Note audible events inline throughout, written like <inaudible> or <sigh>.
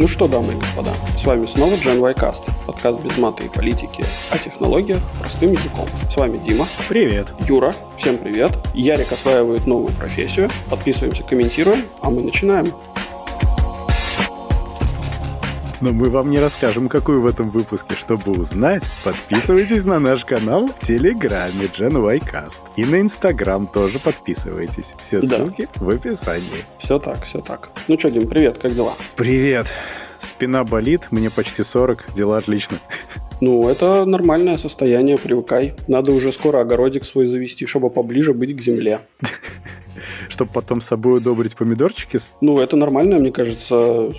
Ну что, дамы и господа, с вами снова Gen Y подкаст без маты и политики о технологиях простым языком. С вами Дима. Привет. Юра. Всем привет. Ярик осваивает новую профессию. Подписываемся, комментируем, а мы начинаем. Но мы вам не расскажем, какую в этом выпуске. Чтобы узнать, подписывайтесь на наш канал в Телеграме Gen Y И на Инстаграм тоже подписывайтесь. Все ссылки да. в описании. Все так, все так. Ну что, Дим, привет, как дела? Привет. Спина болит, мне почти 40, дела отлично. Ну, это нормальное состояние, привыкай. Надо уже скоро огородик свой завести, чтобы поближе быть к земле. <laughs> чтобы потом с собой удобрить помидорчики? Ну, это нормально, мне кажется,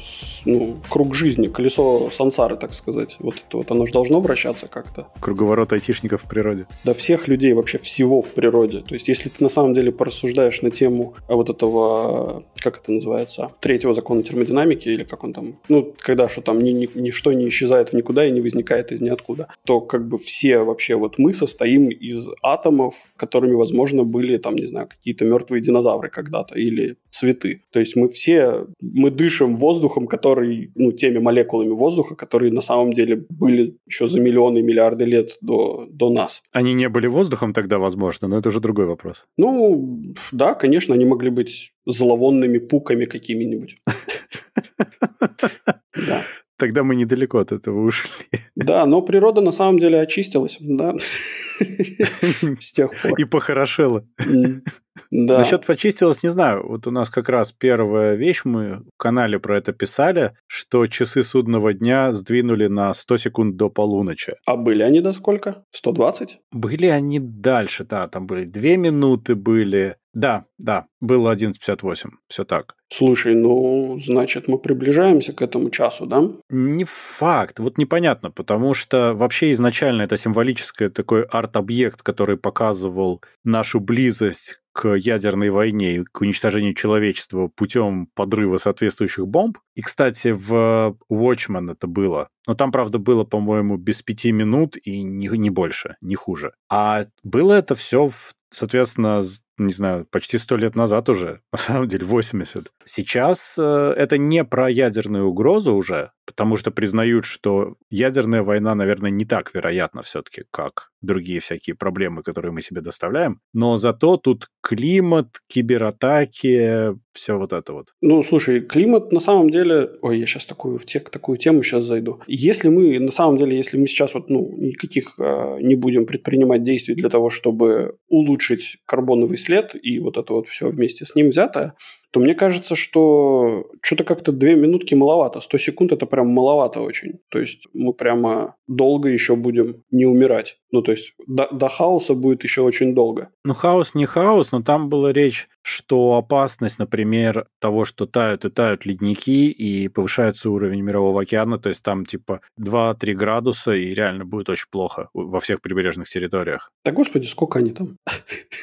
ну, круг жизни, колесо сансары, так сказать. Вот это вот оно же должно вращаться как-то. Круговорот айтишников в природе. Да всех людей, вообще всего в природе. То есть, если ты на самом деле порассуждаешь на тему вот этого, как это называется, третьего закона термодинамики, или как он там, ну, когда что там ни, ни, ничто не исчезает в никуда и не возникает из ниоткуда, то как бы все вообще вот мы состоим из атомов, которыми, возможно, были там, не знаю, какие-то мертвые динозавры когда-то или цветы. То есть мы все, мы дышим воздухом, который, ну, теми молекулами воздуха, которые на самом деле были еще за миллионы, миллиарды лет до, до нас. Они не были воздухом тогда, возможно, но это уже другой вопрос. Ну, да, конечно, они могли быть зловонными пуками какими-нибудь. Да. Тогда мы недалеко от этого ушли. Да, но природа на самом деле очистилась, да, <laughs> с тех пор. И похорошела. Да. Насчет почистилась, не знаю. Вот у нас как раз первая вещь, мы в канале про это писали, что часы судного дня сдвинули на 100 секунд до полуночи. А были они до сколько? 120? Были они дальше, да. Там были 2 минуты были. Да, да, было 11.58, все так. Слушай, ну, значит, мы приближаемся к этому часу, да? Не факт, вот непонятно, потому что вообще изначально это символическое такой арт-объект, который показывал нашу близость к ядерной войне к уничтожению человечества путем подрыва соответствующих бомб. И, кстати, в Watchmen это было. Но там, правда, было, по-моему, без пяти минут и не, не больше, не хуже. А было это все, в, соответственно, не знаю, почти сто лет назад уже, <laughs> на самом деле 80. Сейчас э, это не про ядерную угрозу уже, потому что признают, что ядерная война, наверное, не так вероятна все-таки, как другие всякие проблемы, которые мы себе доставляем. Но зато тут климат, кибератаки, все вот это вот. Ну, слушай, климат на самом деле... Ой, я сейчас такую, в тех, такую тему сейчас зайду. Если мы, на самом деле, если мы сейчас вот, ну, никаких э, не будем предпринимать действий для того, чтобы улучшить карбоновый след и вот это вот все вместе с ним взятое, то мне кажется, что что-то как-то две минутки маловато. 100 секунд – это прям маловато очень. То есть мы прямо долго еще будем не умирать. Ну, то есть до, до хаоса будет еще очень долго. Ну, хаос не хаос, но там была речь, что опасность, например, того, что тают и тают ледники и повышается уровень мирового океана, то есть там типа 2-3 градуса, и реально будет очень плохо во всех прибрежных территориях. Да господи, сколько они там?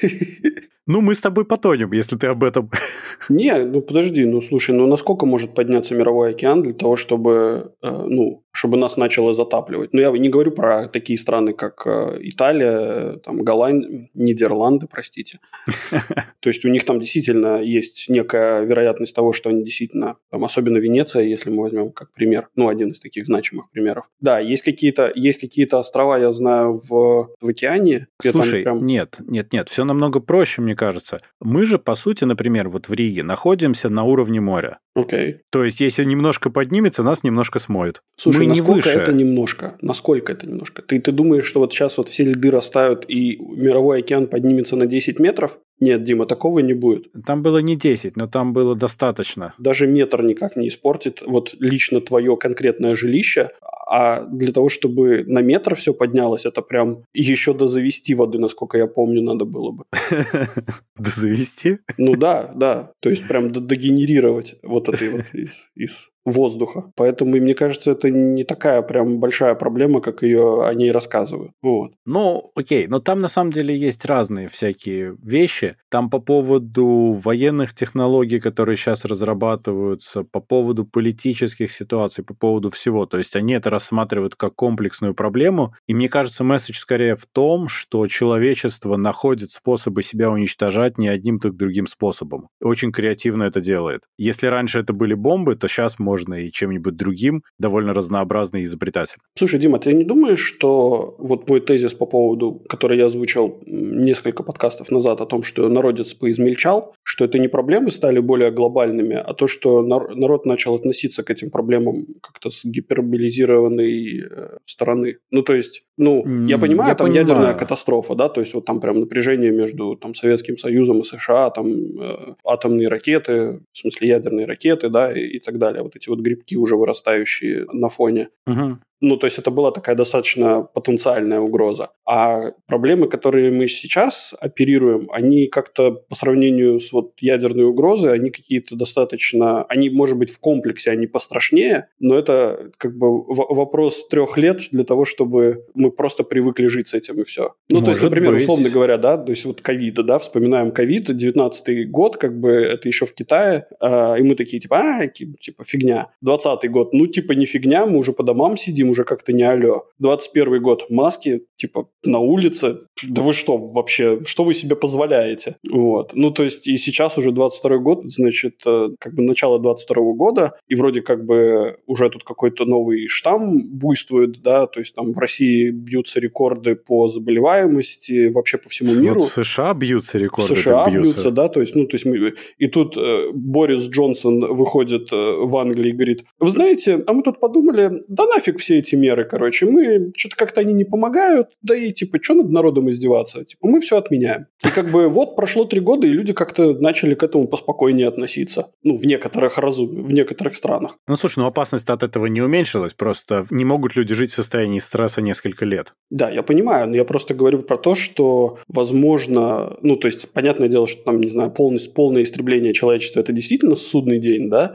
<laughs> Ну, мы с тобой потонем, если ты об этом. <laughs> Не, ну подожди, ну слушай, ну насколько может подняться мировой океан для того, чтобы, э, ну, чтобы нас начало затапливать. Но я не говорю про такие страны, как э, Италия, там, Голландия, Нидерланды, простите. <laughs> То есть у них там действительно есть некая вероятность того, что они действительно, там, особенно Венеция, если мы возьмем как пример, ну, один из таких значимых примеров. Да, есть какие-то есть какие-то острова, я знаю, в, в океане. Слушай, прям... нет, нет, нет, все намного проще, мне кажется. Мы же, по сути, например, вот в Риге находимся на уровне моря. Окей. Okay. То есть, если немножко поднимется, нас немножко смоет. Слушай, Мы насколько выше. это немножко? Насколько это немножко? Ты, ты думаешь, что вот сейчас вот все льды растают и мировой океан поднимется на 10 метров? Нет, Дима, такого не будет. Там было не 10, но там было достаточно. Даже метр никак не испортит вот лично твое конкретное жилище. А для того, чтобы на метр все поднялось, это прям еще до завести воды, насколько я помню, надо было бы. <laughs> До завести? Ну да, да. То есть прям догенерировать вот этой вот <laughs> из воздуха. Поэтому, мне кажется, это не такая прям большая проблема, как ее о ней рассказывают. Вот. Ну, окей, но там на самом деле есть разные всякие вещи. Там по поводу военных технологий, которые сейчас разрабатываются, по поводу политических ситуаций, по поводу всего. То есть они это рассматривают как комплексную проблему. И мне кажется, месседж скорее в том, что человечество находит способы себя уничтожать не одним, так другим способом. Очень креативно это делает. Если раньше это были бомбы, то сейчас можно можно и чем-нибудь другим, довольно разнообразный изобретатель. Слушай, Дима, ты не думаешь, что вот мой тезис по поводу, который я озвучил несколько подкастов назад о том, что народец поизмельчал, что это не проблемы стали более глобальными, а то, что народ начал относиться к этим проблемам как-то с гиперболизированной э, стороны. Ну, то есть, ну, я понимаю, я там понимаю. ядерная катастрофа, да, то есть вот там прям напряжение между там Советским Союзом и США, там э, атомные ракеты, в смысле ядерные ракеты, да, и, и так далее. Вот эти вот грибки уже вырастающие на фоне. Угу. Ну, то есть это была такая достаточно потенциальная угроза. А проблемы, которые мы сейчас оперируем, они как-то по сравнению с вот ядерной угрозой, они какие-то достаточно... Они, может быть, в комплексе они пострашнее, но это как бы вопрос трех лет для того, чтобы мы просто привыкли жить с этим и все. Ну, может то есть, например, быть. условно говоря, да, то есть вот ковид, да, вспоминаем ковид, 19 год, как бы это еще в Китае, э, и мы такие, типа, а, типа, фигня. 20 год, ну, типа, не фигня, мы уже по домам сидим, уже как-то не алё. 21 год, маски, типа, на улице. Да вы что вообще, что вы себе позволяете? Вот. Ну, то есть, и сейчас уже 22 год, значит, э, как бы начало 22 года, и вроде как бы уже тут какой-то новый штамм буйствует, да, то есть там в России бьются рекорды по заболеваемости вообще по всему миру. Вот в США бьются рекорды. В США бьются. бьются, да, то есть, ну, то есть мы... И тут э, Борис Джонсон выходит э, в Англии и говорит, вы знаете, а мы тут подумали, да нафиг все эти меры, короче, мы что-то как-то они не помогают, да и типа, что над народом издеваться? Типа, мы все отменяем. И как бы вот прошло три года, и люди как-то начали к этому поспокойнее относиться. Ну, в некоторых разум... в некоторых странах. Ну, слушай, ну опасность от этого не уменьшилась, просто не могут люди жить в состоянии стресса несколько лет. Да, я понимаю, но я просто говорю про то, что, возможно, ну, то есть, понятное дело, что там, не знаю, полностью, полное истребление человечества – это действительно судный день, да,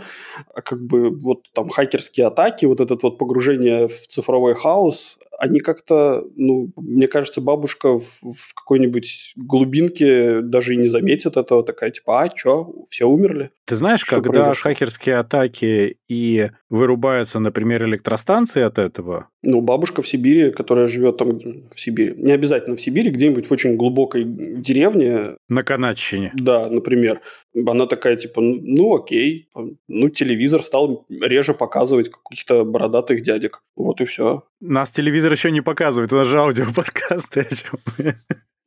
а как бы вот там хакерские атаки, вот это вот погружение в цифровой хаос, они как-то, ну, мне кажется, бабушка в, какой-нибудь глубинке даже и не заметит этого, такая типа, а, что, все умерли? Ты знаешь, что когда произошло? хакерские атаки и вырубаются, например, электростанции от этого? Ну, бабушка в Сибири, которая живет там в Сибири, не обязательно в Сибири, где-нибудь в очень глубокой деревне. На Канадщине. Да, например. Она такая, типа, ну, окей, ну, телевизор стал реже показывать каких-то бородатых дядек. Вот и все. Нас телевизор еще не показывает, у нас же аудиоподкасты.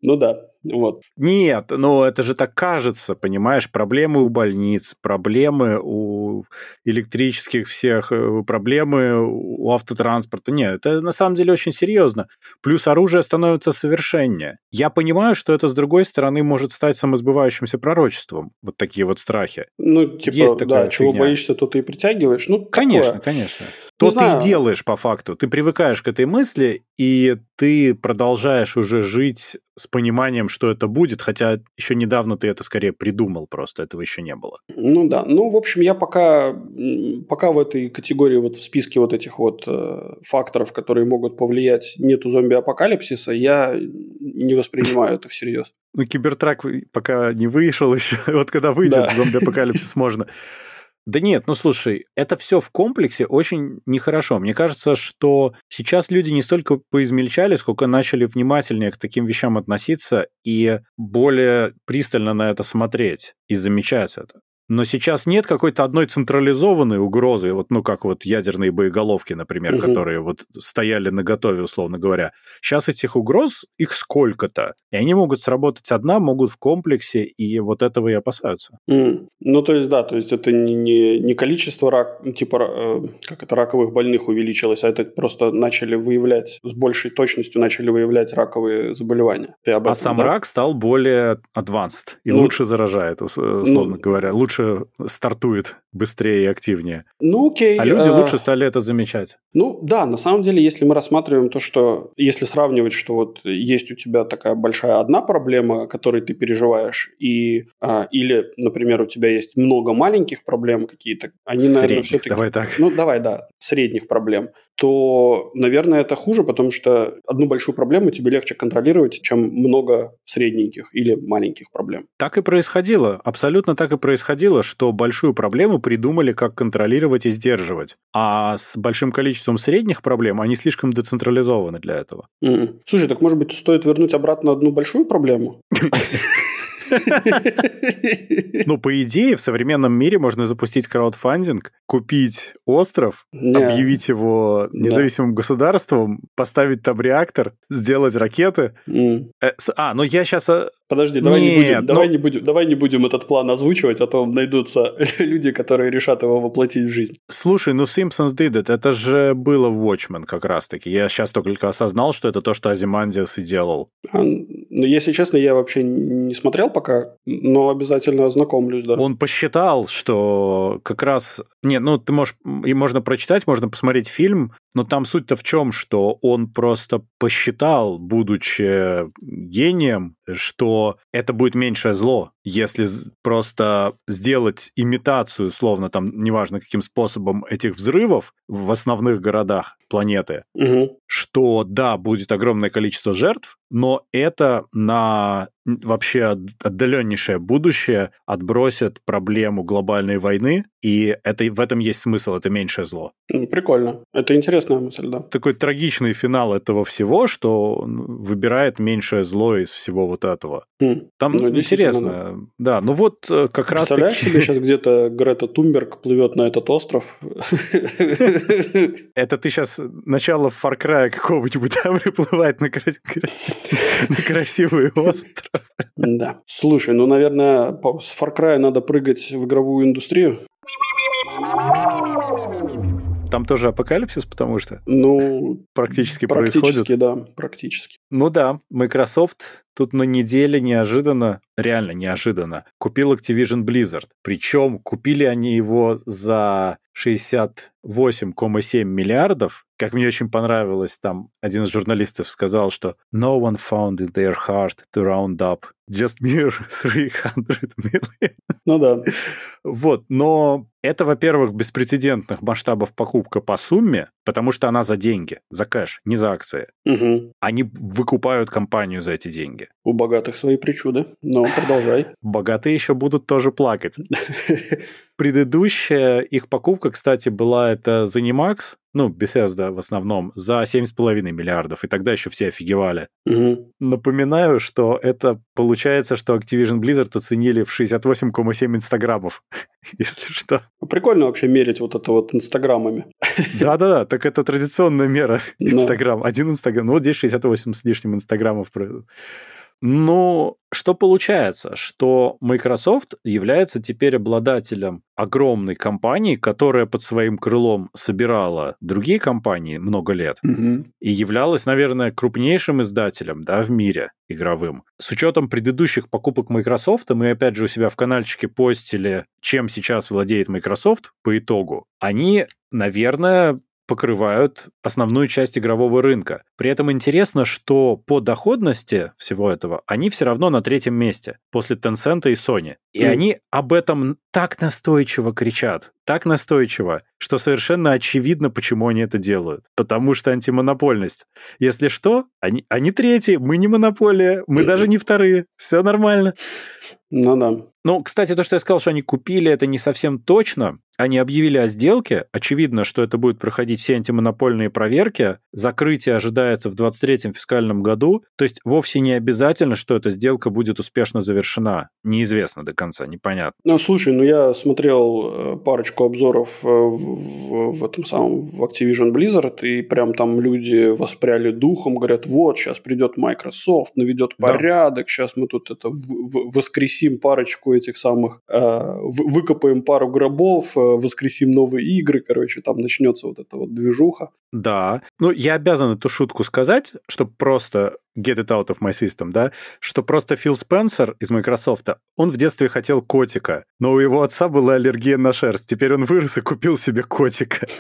Ну да, вот. Нет, ну это же так кажется, понимаешь, проблемы у больниц, проблемы у электрических всех, э, проблемы у автотранспорта. Нет, это на самом деле очень серьезно. Плюс оружие становится совершеннее. Я понимаю, что это, с другой стороны, может стать самосбывающимся пророчеством. Вот такие вот страхи. Ну, типа, Есть такая да, фигня. чего боишься, то ты и притягиваешь. Ну, конечно, такое. конечно то ты и делаешь по факту. Ты привыкаешь к этой мысли, и ты продолжаешь уже жить с пониманием, что это будет, хотя еще недавно ты это скорее придумал просто, этого еще не было. Ну да, ну в общем я пока, пока в этой категории, вот в списке вот этих вот э, факторов, которые могут повлиять, нету зомби-апокалипсиса, я не воспринимаю это всерьез. Ну кибертрак пока не вышел еще, <laughs> вот когда выйдет зомби-апокалипсис <laughs> можно. Да нет, ну слушай, это все в комплексе очень нехорошо. Мне кажется, что сейчас люди не столько поизмельчали, сколько начали внимательнее к таким вещам относиться и более пристально на это смотреть и замечать это. Но сейчас нет какой-то одной централизованной угрозы, вот, ну, как вот ядерные боеголовки, например, угу. которые вот стояли на готове, условно говоря. Сейчас этих угроз, их сколько-то, и они могут сработать одна, могут в комплексе, и вот этого и опасаются. Mm. Ну, то есть, да, то есть это не, не, не количество рак, типа, э, как это, раковых больных увеличилось, а это просто начали выявлять, с большей точностью начали выявлять раковые заболевания. Ты об а этом, а сам да? рак стал более advanced и ну, лучше заражает, условно ну, говоря, лучше лучше стартует быстрее и активнее. Ну, окей. А люди а... лучше стали это замечать. Ну, да, на самом деле, если мы рассматриваем то, что если сравнивать, что вот есть у тебя такая большая одна проблема, которой ты переживаешь, и а, или, например, у тебя есть много маленьких проблем какие-то, они, наверное, все-таки... давай так. Ну, давай, да, средних проблем, то, наверное, это хуже, потому что одну большую проблему тебе легче контролировать, чем много средненьких или маленьких проблем. Так и происходило, абсолютно так и происходило, что большую проблему придумали, как контролировать и сдерживать. А с большим количеством средних проблем они слишком децентрализованы для этого. Mm. Слушай, так может быть стоит вернуть обратно одну большую проблему? <laughs> Ну, по идее, в современном мире можно запустить краудфандинг, купить остров, объявить его независимым государством, поставить там реактор, сделать ракеты. Э, а, ну я сейчас э, Подожди, давай, Нет, не будем, но... давай, не будем, давай не будем этот план озвучивать, а то найдутся <laughs> люди, которые решат его воплотить в жизнь. Слушай, ну Simpsons did it, это же было в Watchmen как раз-таки. Я сейчас только осознал, что это то, что Азимандиас и делал. А, ну, если честно, я вообще не смотрел пока, но обязательно ознакомлюсь, да. Он посчитал, что как раз... Нет, ну ты можешь... И можно прочитать, можно посмотреть фильм, но там суть-то в чем, что он просто посчитал, будучи гением, что это будет меньшее зло, если просто сделать имитацию, словно там, неважно каким способом, этих взрывов в основных городах планеты, угу. что да, будет огромное количество жертв, но это на вообще отдаленнейшее будущее отбросит проблему глобальной войны, и это, в этом есть смысл, это меньшее зло. Прикольно. Это интересная мысль, да. Такой трагичный финал этого всего, что выбирает меньшее зло из всего вот этого. Mm. Там ну, интересно. Да. да, ну вот э, как раз Представляешь себе сейчас где-то Грета Тумберг плывет на этот остров? <laughs> Это ты сейчас начало Far Cry какого-нибудь там приплывает на красивый остров. Да. Слушай, ну, наверное, с Far Cry надо прыгать в игровую индустрию. Там тоже апокалипсис, потому что ну, практически, практически происходит. да, практически. Ну да, Microsoft тут на неделе неожиданно, реально неожиданно, купил Activision Blizzard. Причем купили они его за 68,7 миллиардов. Как мне очень понравилось, там один из журналистов сказал, что «No one found in their heart to round up just mere <laughs> 300 million». Ну да. Вот, но это, во-первых, беспрецедентных масштабов покупка по сумме, потому что она за деньги, за кэш, не за акции. Угу. Они выкупают компанию за эти деньги. У богатых свои причуды, но продолжай. Богатые еще будут тоже плакать. <laughs> Предыдущая их покупка, кстати, была это Zenimax, ну, Bethesda в основном, за 7,5 миллиардов, и тогда еще все офигевали. Угу. Напоминаю, что это получается, что Activision Blizzard оценили в 68,7 инстаграмов, <laughs> если что. Прикольно вообще мерить вот это вот инстаграмами. <laughs> Да-да-да, так это традиционная мера Инстаграм. Один инстаграм, ну вот здесь 68 с лишним инстаграмов но что получается? Что Microsoft является теперь обладателем огромной компании, которая под своим крылом собирала другие компании много лет угу. и являлась, наверное, крупнейшим издателем да, в мире игровым. С учетом предыдущих покупок Microsoft, мы опять же у себя в каналчике постили, чем сейчас владеет Microsoft по итогу. Они, наверное, покрывают основную часть игрового рынка. При этом интересно, что по доходности всего этого они все равно на третьем месте после Tencent и Sony. И mm. они об этом так настойчиво кричат, так настойчиво, что совершенно очевидно, почему они это делают. Потому что антимонопольность. Если что, они, они третьи, мы не монополия, мы даже не вторые. Все нормально. Ну да. Ну, кстати, то, что я сказал, что они купили, это не совсем точно. Они объявили о сделке. Очевидно, что это будет проходить все антимонопольные проверки. Закрытие ожидается в 2023 фискальном году. То есть вовсе не обязательно, что эта сделка будет успешно завершена. Неизвестно до конца, непонятно. Ну, слушай, ну я смотрел э, парочку обзоров э, в, в, в этом самом в Activision Blizzard, и прям там люди воспряли духом, говорят, вот, сейчас придет Microsoft, наведет порядок, да. сейчас мы тут это в, в, воскресим парочку этих самых, э, выкопаем пару гробов, э, воскресим новые игры, короче, там начнется вот эта вот движуха. Да. Ну, я обязан эту шутку сказать, чтобы просто get it out of my system, да, что просто Фил Спенсер из Microsoft, он в детстве хотел котика, но у его отца была аллергия на шерсть. Теперь он вырос и купил себе котика. <laughs>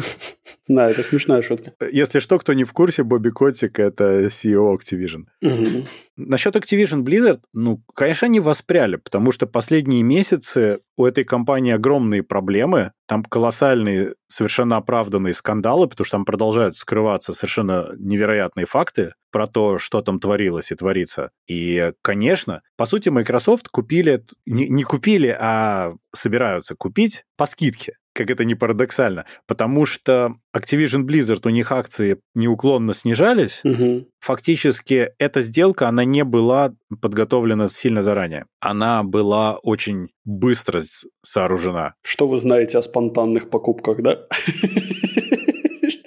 Да, это смешная шутка. Если что, кто не в курсе, Бобби Котик — это CEO Activision. Угу. Насчет Activision Blizzard, ну, конечно, они воспряли, потому что последние месяцы у этой компании огромные проблемы, там колоссальные, совершенно оправданные скандалы, потому что там продолжают вскрываться совершенно невероятные факты про то, что там творилось и творится. И, конечно, по сути, Microsoft купили, не, не купили, а собираются купить по скидке. как это не парадоксально. Потому что Activision Blizzard, у них акции неуклонно снижались. Угу. Фактически эта сделка, она не была подготовлена сильно заранее. Она была очень быстро сооружена. Что вы знаете о спонтанных покупках, да? <laughs>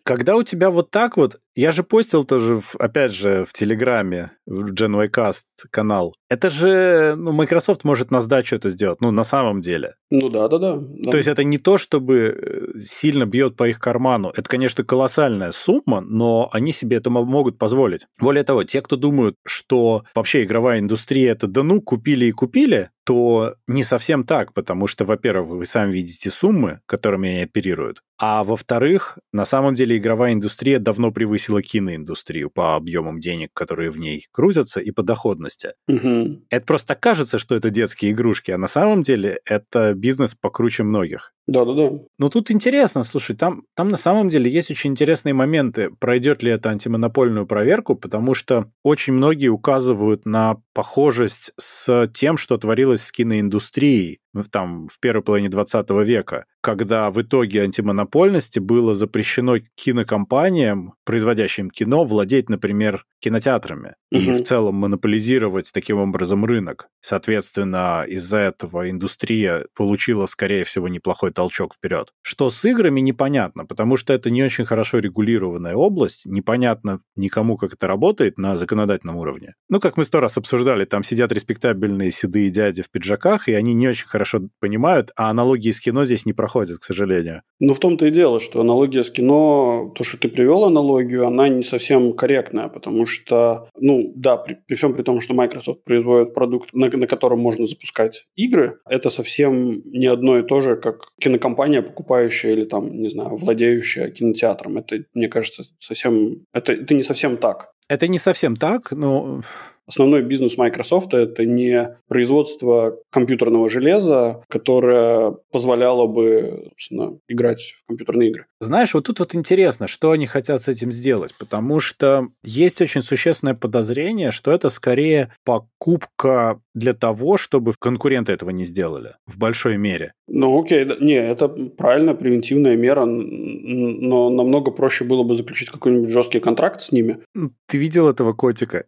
Когда у тебя вот так вот, я же постил тоже, опять же, в Телеграме, в GenYcast канал. Это же, ну, Microsoft может на сдачу это сделать, ну, на самом деле. Ну да, да, да. То есть это не то, чтобы э, сильно бьет по их карману. Это, конечно, колоссальная сумма, но они себе это могут позволить. Более того, те, кто думают, что вообще игровая индустрия это да ну, купили и купили, то не совсем так, потому что, во-первых, вы сами видите суммы, которыми они оперируют, а во-вторых, на самом деле игровая индустрия давно превысила киноиндустрию по объемам денег, которые в ней крутятся, и по доходности. Угу. Это просто кажется, что это детские игрушки, а на самом деле это бизнес покруче многих. Да-да-да. Но тут интересно, слушай, там, там на самом деле есть очень интересные моменты, пройдет ли это антимонопольную проверку, потому что очень многие указывают на похожесть с тем, что творилось с киноиндустрией там, в первой половине 20 века, когда в итоге антимонопольности было запрещено кинокомпаниям, производящим кино, владеть, например, кинотеатрами угу. и в целом монополизировать таким образом рынок. Соответственно, из-за этого индустрия получила, скорее всего, неплохой толчок вперед. Что с играми, непонятно, потому что это не очень хорошо регулированная область, непонятно никому, как это работает на законодательном уровне. Ну, как мы сто раз обсуждали, там сидят респектабельные седые дяди в пиджаках, и они не очень хорошо понимают, а аналогии с кино здесь не проходят, к сожалению. Ну, в том-то и дело, что аналогия с кино, то, что ты привел аналогию, она не совсем корректная, потому что, ну, да, при, при всем при том, что Microsoft производит продукт, на, на котором можно запускать игры, это совсем не одно и то же, как кинокомпания, покупающая или там, не знаю, владеющая кинотеатром. Это, мне кажется, совсем... Это, это не совсем так. Это не совсем так, но Основной бизнес Microsoft – это не производство компьютерного железа, которое позволяло бы, собственно, играть в компьютерные игры. Знаешь, вот тут вот интересно, что они хотят с этим сделать, потому что есть очень существенное подозрение, что это скорее покупка для того, чтобы конкуренты этого не сделали в большой мере. Ну, окей, не, это правильная превентивная мера, но намного проще было бы заключить какой-нибудь жесткий контракт с ними. Ты видел этого котика?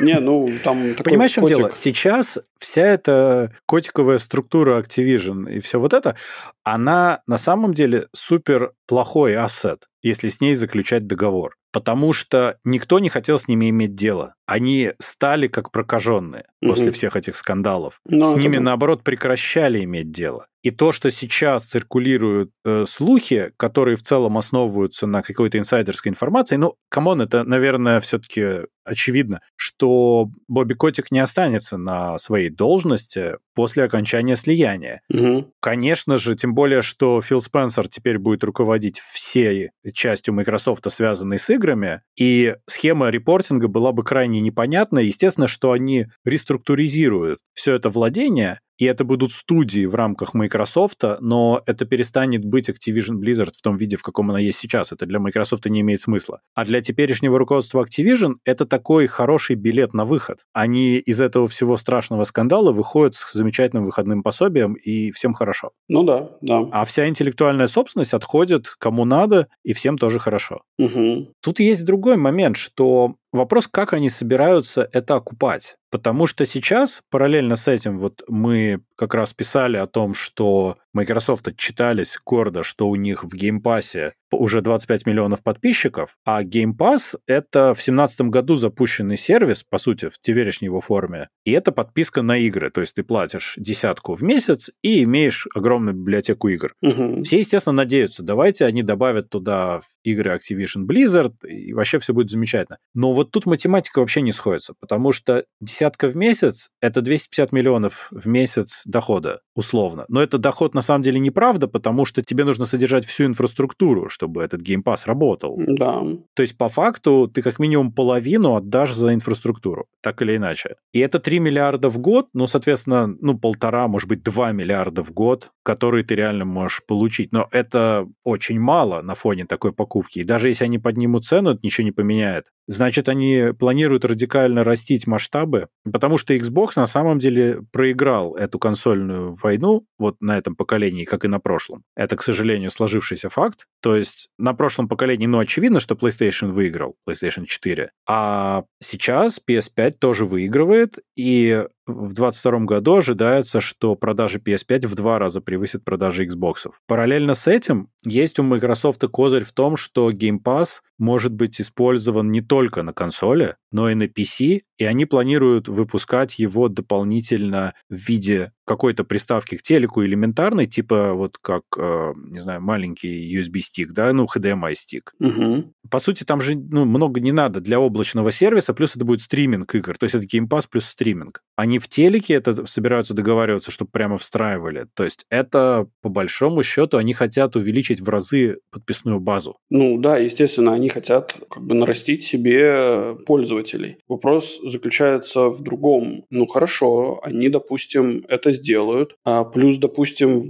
Не, ну там такой Понимаешь, в чем дело? Сейчас вся эта котиковая структура Activision и все вот это, она на самом деле супер плохой ассет, если с ней заключать договор. Потому что никто не хотел с ними иметь дело. Они стали как прокаженные угу. после всех этих скандалов. Но с ними, да. наоборот, прекращали иметь дело. И то, что сейчас циркулируют э, слухи, которые в целом основываются на какой-то инсайдерской информации, ну, come on, это, наверное, все-таки очевидно, что Бобби Котик не останется на своей должности после окончания слияния. Угу. Конечно же, тем более, что Фил Спенсер теперь будет руководить всей частью Microsoft, связанной с играми, и схема репортинга была бы крайне непонятна. Естественно, что они реструктуризируют все это владение, и это будут студии в рамках Microsoft, но это перестанет быть Activision Blizzard в том виде, в каком она есть сейчас. Это для Microsoft не имеет смысла. А для теперешнего руководства Activision это такой хороший билет на выход. Они из этого всего страшного скандала выходят с замечательным выходным пособием, и всем хорошо. Ну да, да. А вся интеллектуальная собственность отходит кому надо, и всем тоже хорошо. Угу. Тут есть другой момент, что Вопрос, как они собираются это окупать. Потому что сейчас, параллельно с этим, вот мы как раз писали о том, что Microsoft отчитались гордо, что у них в Game Pass е уже 25 миллионов подписчиков, а Game Pass — это в 2017 году запущенный сервис, по сути, в теперешней его форме, и это подписка на игры, то есть ты платишь десятку в месяц и имеешь огромную библиотеку игр. Угу. Все, естественно, надеются, давайте они добавят туда игры Activision Blizzard, и вообще все будет замечательно. Но вот тут математика вообще не сходится, потому что десятка в месяц — это 250 миллионов в месяц дохода, условно. Но это доход на самом деле неправда, потому что тебе нужно содержать всю инфраструктуру, чтобы этот Game Pass работал. Да. То есть, по факту, ты как минимум половину отдашь за инфраструктуру. так или иначе. И это 3 миллиарда в год, ну, соответственно, ну, полтора, может быть, 2 миллиарда в год, которые ты реально можешь получить. Но это очень мало на фоне такой покупки. И даже если они поднимут цену, это ничего не поменяет. Значит, они планируют радикально растить масштабы, потому что Xbox на самом деле проиграл эту консольную войну вот на этом поколении, как и на прошлом. Это, к сожалению, сложившийся факт. То есть на прошлом поколении, ну, очевидно, что PlayStation выиграл, PlayStation 4. А сейчас PS5 тоже выигрывает, и в 2022 году ожидается, что продажи PS5 в два раза превысят продажи Xbox. Параллельно с этим есть у Microsoft козырь в том, что Game Pass может быть использован не только на консоли, но и на PC, и они планируют выпускать его дополнительно в виде какой-то приставки к телеку элементарной, типа вот как, э, не знаю, маленький USB-стик, да, ну, HDMI-стик. Угу. По сути, там же ну, много не надо для облачного сервиса, плюс это будет стриминг игр, то есть это Game Pass плюс стриминг. Они в телеке это собираются договариваться, чтобы прямо встраивали. То есть это, по большому счету, они хотят увеличить в разы подписную базу. Ну да, естественно, они хотят как бы нарастить себе пользователей. Вопрос заключается в другом. Ну хорошо, они, допустим, это сделают, а плюс, допустим,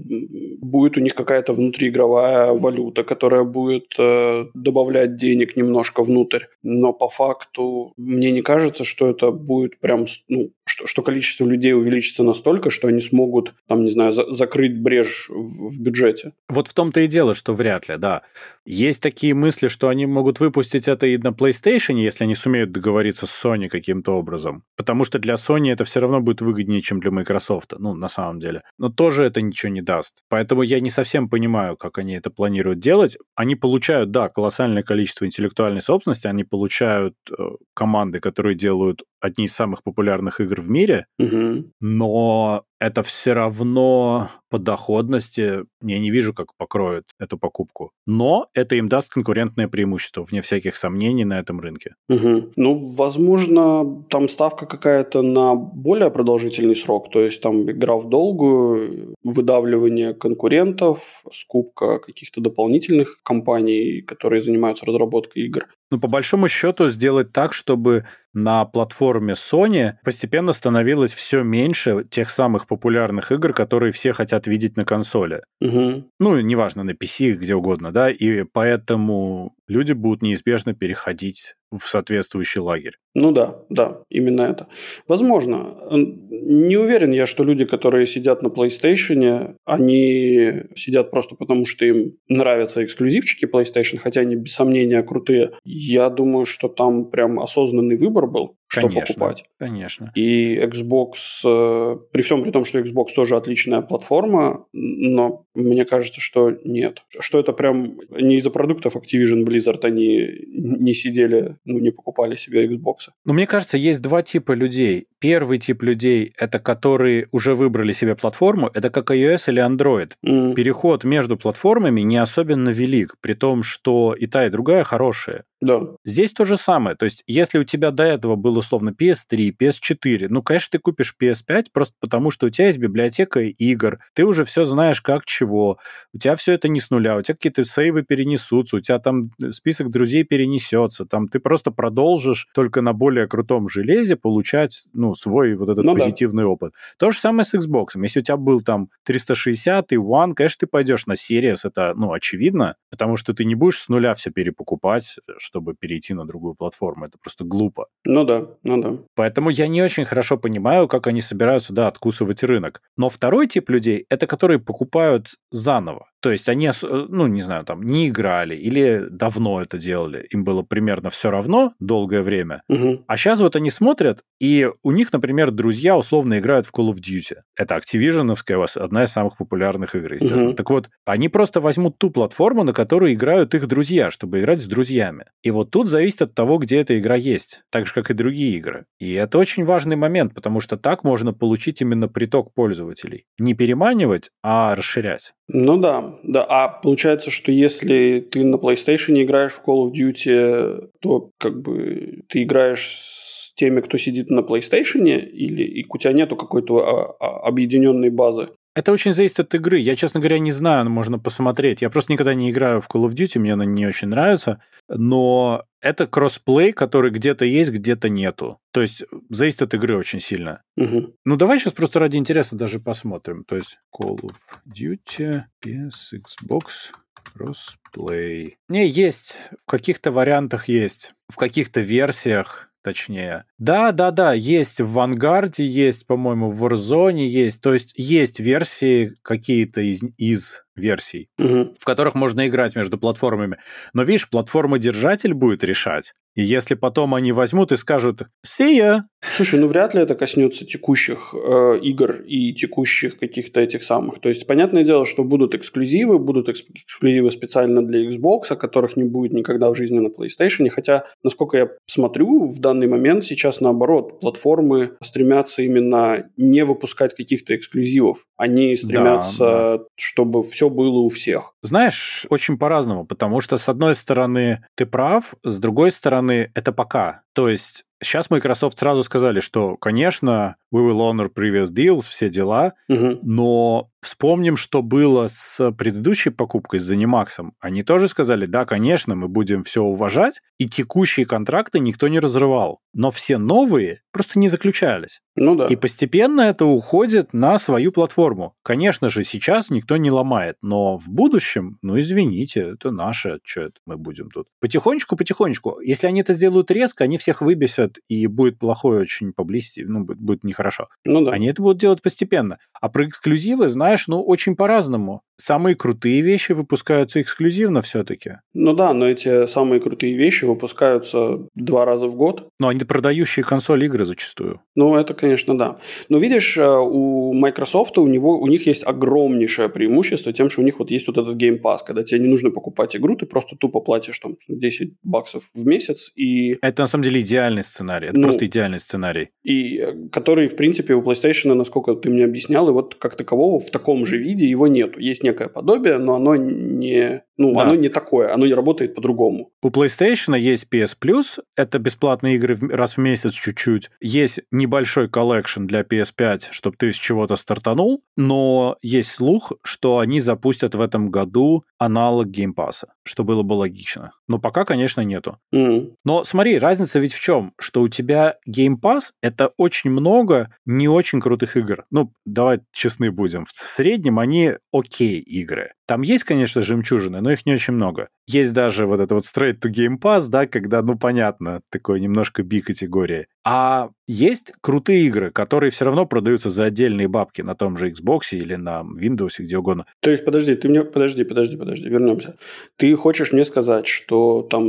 будет у них какая-то внутриигровая валюта, которая будет э, добавлять денег немножко внутрь. Но по факту мне не кажется, что это будет прям, ну, что, что количество людей увеличится настолько, что они смогут, там, не знаю, за, закрыть брешь в, в бюджете. Вот в том-то и дело, что вряд ли, да. Есть такие мысли, что они могут выпустить это и на PlayStation, если они сумеют договориться с Sony каким-то образом. Потому что для Sony это все равно будет выгоднее, чем для Microsoft, ну, на самом деле. Но тоже это ничего не даст. Поэтому я не совсем понимаю, как они это планируют делать. Они получают, да, колоссальное количество интеллектуальной собственности, они получают э, команды, которые делают одни из самых популярных игр в мире, угу. но это все равно по доходности я не вижу, как покроют эту покупку. Но это им даст конкурентное преимущество, вне всяких сомнений, на этом рынке. Угу. Ну, возможно, там ставка какая-то на более продолжительный срок, то есть там игра в долгую, выдавливание конкурентов, скупка каких-то дополнительных компаний, которые занимаются разработкой игр. Ну, по большому счету, сделать так, чтобы на платформе Sony постепенно становилось все меньше тех самых популярных игр, которые все хотят видеть на консоли. Угу. Ну, неважно, на PC, где угодно, да, и поэтому люди будут неизбежно переходить в соответствующий лагерь. Ну да, да, именно это. Возможно. Не уверен я, что люди, которые сидят на PlayStation, они сидят просто потому, что им нравятся эксклюзивчики PlayStation, хотя они без сомнения крутые. Я думаю, что там прям осознанный выбор был, что конечно, покупать. Конечно. И Xbox, э, при всем при том, что Xbox тоже отличная платформа, но мне кажется, что нет. Что это прям не из-за продуктов Activision Blizzard они не сидели, ну, не покупали себе Xbox. Ну, мне кажется, есть два типа людей. Первый тип людей – это которые уже выбрали себе платформу, это как iOS или Android. Mm. Переход между платформами не особенно велик, при том, что и та, и другая хорошая. Да. Здесь то же самое. То есть, если у тебя до этого был условно PS3, PS4, ну, конечно, ты купишь PS5 просто потому, что у тебя есть библиотека игр, ты уже все знаешь как чего, у тебя все это не с нуля, у тебя какие-то сейвы перенесутся, у тебя там список друзей перенесется, там ты просто продолжишь только на более крутом железе получать, ну, свой вот этот ну, позитивный да. опыт. То же самое с Xbox. Если у тебя был там 360 и One, конечно, ты пойдешь на Series, это, ну, очевидно, потому что ты не будешь с нуля все перепокупать, чтобы перейти на другую платформу. Это просто глупо. Ну да, ну да. Поэтому я не очень хорошо понимаю, как они собираются, да, откусывать рынок. Но второй тип людей — это которые покупают заново. То есть они, ну, не знаю, там, не играли или давно это делали. Им было примерно все равно долгое время. Угу. А сейчас вот они смотрят, и у них, например, друзья условно играют в Call of Duty. Это Activision, одна из самых популярных игр, естественно. Угу. Так вот, они просто возьмут ту платформу, на которую играют их друзья, чтобы играть с друзьями. И вот тут зависит от того, где эта игра есть, так же, как и другие игры. И это очень важный момент, потому что так можно получить именно приток пользователей. Не переманивать, а расширять. Ну да, да. А получается, что если ты на PlayStation играешь в Call of Duty, то как бы ты играешь с теми, кто сидит на PlayStation, или и у тебя нету какой-то а, а, объединенной базы? Это очень зависит от игры. Я, честно говоря, не знаю, можно посмотреть. Я просто никогда не играю в Call of Duty, мне она не очень нравится. Но это кроссплей, который где-то есть, где-то нету. То есть зависит от игры очень сильно. Угу. Ну, давай сейчас просто ради интереса даже посмотрим. То есть Call of Duty, PS, Xbox, Crossplay. Не, есть. В каких-то вариантах есть. В каких-то версиях точнее. Да, да, да, есть в Вангарде, есть, по-моему, в Warzone есть. То есть есть версии какие-то из, из версий, угу. в которых можно играть между платформами. Но видишь, платформа-держатель будет решать. И если потом они возьмут и скажут «See ya!» Слушай, ну вряд ли это коснется текущих э, игр и текущих каких-то этих самых. То есть, понятное дело, что будут эксклюзивы, будут эксклюзивы специально для Xbox, которых не будет никогда в жизни на PlayStation. Хотя, насколько я смотрю, в данный момент сейчас наоборот, платформы стремятся именно не выпускать каких-то эксклюзивов. Они стремятся, да, да. чтобы все было у всех. Знаешь, очень по-разному, потому что, с одной стороны, ты прав, с другой стороны, это пока. То есть Сейчас Microsoft сразу сказали, что, конечно, we will honor previous deals, все дела, угу. но вспомним, что было с предыдущей покупкой с Zenimax. Они тоже сказали, да, конечно, мы будем все уважать, и текущие контракты никто не разрывал, но все новые просто не заключались. Ну да. И постепенно это уходит на свою платформу. Конечно же, сейчас никто не ломает, но в будущем, ну извините, это наше, что это мы будем тут. Потихонечку-потихонечку. Если они это сделают резко, они всех выбесят, и будет плохое очень поблизости, ну, будет, будет нехорошо. Ну да. Они это будут делать постепенно. А про эксклюзивы, знаешь, ну, очень по-разному. Самые крутые вещи выпускаются эксклюзивно все-таки. Ну да, но эти самые крутые вещи выпускаются два раза в год. Но они продающие консоль игры зачастую. Ну, это, конечно, да. Но видишь, э, у Microsoft, у, него, у них есть огромнейшее преимущество тем, что у них вот есть вот этот Game Pass, когда тебе не нужно покупать игру, ты просто тупо платишь там 10 баксов в месяц и... Это на самом деле идеальный сценарий, это ну, просто идеальный сценарий. И э, который, в принципе, у PlayStation, насколько ты мне объяснял, и вот как такового в таком же виде его нету. Есть некое подобие, но оно не, ну, да. оно не такое, оно не работает по-другому. У PlayStation есть PS Plus, это бесплатные игры раз в месяц чуть-чуть. Есть небольшой collection для PS5, чтобы ты с чего-то стартанул, но есть слух, что они запустят в этом году аналог Game Pass, что было бы логично. Но пока, конечно, нету. Mm. Но смотри, разница ведь в чем? Что у тебя Game Pass — это очень много не очень крутых игр. Ну, давай честны будем. В среднем они окей игры. Там есть, конечно, жемчужины, но их не очень много. Есть даже вот это вот straight to Game Pass, да, когда, ну, понятно, такой немножко би-категории. А есть крутые игры, которые все равно продаются за отдельные бабки на том же Xbox или на Windows, где угодно. То есть, подожди, ты мне... Подожди, подожди, подожди, вернемся. Ты хочешь мне сказать, что там,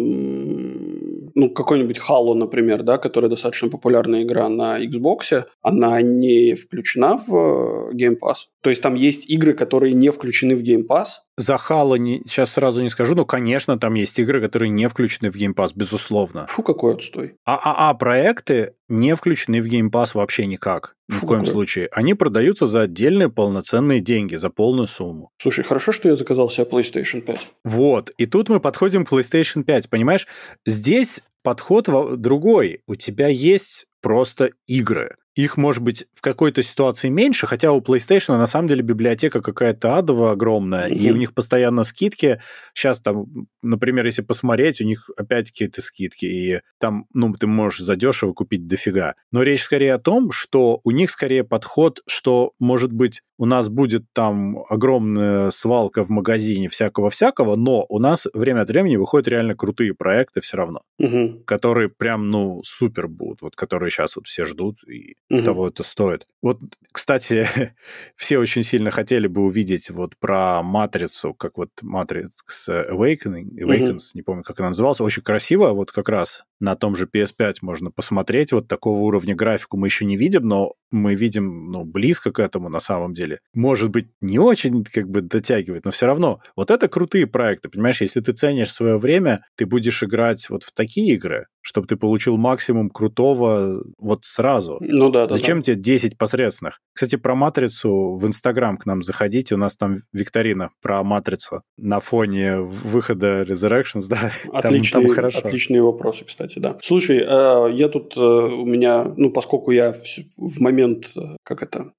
ну, какой-нибудь Halo, например, да, которая достаточно популярная игра на Xbox, она не включена в э, Game Pass? То есть, там есть игры, которые не включены в Game Pass, за Halo не, сейчас сразу не скажу, но, конечно, там есть игры, которые не включены в Game Pass, безусловно. Фу, какой отстой. А ААА проекты не включены в Game Pass вообще никак. Ни Фу, в коем какой. случае. Они продаются за отдельные полноценные деньги, за полную сумму. Слушай, хорошо, что я заказал себе PlayStation 5. Вот. И тут мы подходим к PlayStation 5. Понимаешь, здесь подход другой. У тебя есть просто игры. Их, может быть, в какой-то ситуации меньше, хотя у PlayStation на самом деле библиотека какая-то адовая огромная, mm-hmm. и у них постоянно скидки. Сейчас там, например, если посмотреть, у них опять какие-то скидки, и там, ну, ты можешь задешево купить дофига. Но речь скорее о том, что у них скорее подход, что, может быть, у нас будет там огромная свалка в магазине всякого-всякого, но у нас время от времени выходят реально крутые проекты все равно, угу. которые прям, ну, супер будут, вот которые сейчас вот все ждут и угу. того это стоит. Вот, кстати, <laughs> все очень сильно хотели бы увидеть вот про Матрицу, как вот Matrix Awakening, Awakens, угу. не помню, как она называлась, очень красиво, вот как раз на том же PS5 можно посмотреть. Вот такого уровня графику мы еще не видим, но мы видим, ну, близко к этому на самом деле. Может быть, не очень как бы дотягивает, но все равно. Вот это крутые проекты, понимаешь? Если ты ценишь свое время, ты будешь играть вот в такие игры, чтобы ты получил максимум крутого вот сразу. Ну да, да. Зачем да. тебе 10 посредственных? Кстати, про матрицу в Инстаграм к нам заходите, у нас там викторина про матрицу на фоне выхода Resurrections, да. Отличный, <laughs> там, там хорошо. Отличные вопросы, кстати, да. Слушай, э, я тут, э, у меня, ну, поскольку я в момент, э, как это,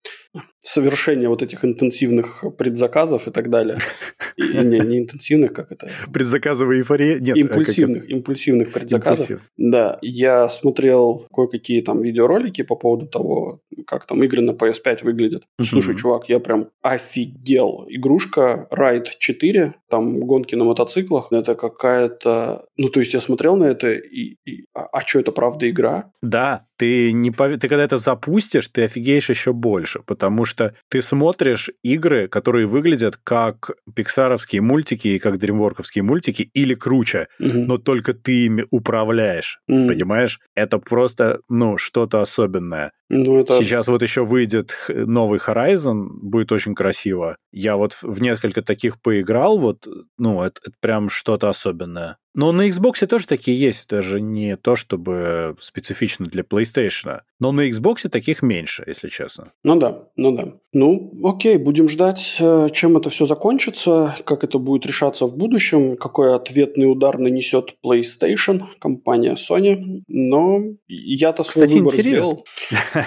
совершения вот этих интенсивных предзаказов и так далее. <laughs> И, не, не интенсивных, как это? Предзаказовая эйфория? Нет, импульсивных, импульсивных предзаказов. Импульсив. Да, я смотрел кое-какие там видеоролики по поводу того, как там игры на PS5 выглядят. Слушай, чувак, я прям офигел. Игрушка Ride 4, там гонки на мотоциклах, это какая-то... Ну, то есть я смотрел на это и... и... А, а что, это правда игра? Да, ты, не пов... ты когда это запустишь, ты офигеешь еще больше, потому что ты смотришь игры, которые выглядят как пиксаровские мультики и как дримворковские мультики, или круче, угу. но только ты ими управляешь, угу. понимаешь? Это просто, ну, что-то особенное. Ну, это... Сейчас вот еще выйдет новый Horizon, будет очень красиво. Я вот в несколько таких поиграл, вот, ну, это, это прям что-то особенное. Но на Xbox тоже такие есть, это же не то, чтобы специфично для PlayStation. Но на Xbox таких меньше, если честно. Ну да, ну да. Ну, окей, будем ждать, э, чем это все закончится, как это будет решаться в будущем, какой ответный удар нанесет PlayStation, компания Sony. Но я-то свой Кстати, выбор интересно. сделал. <laughs>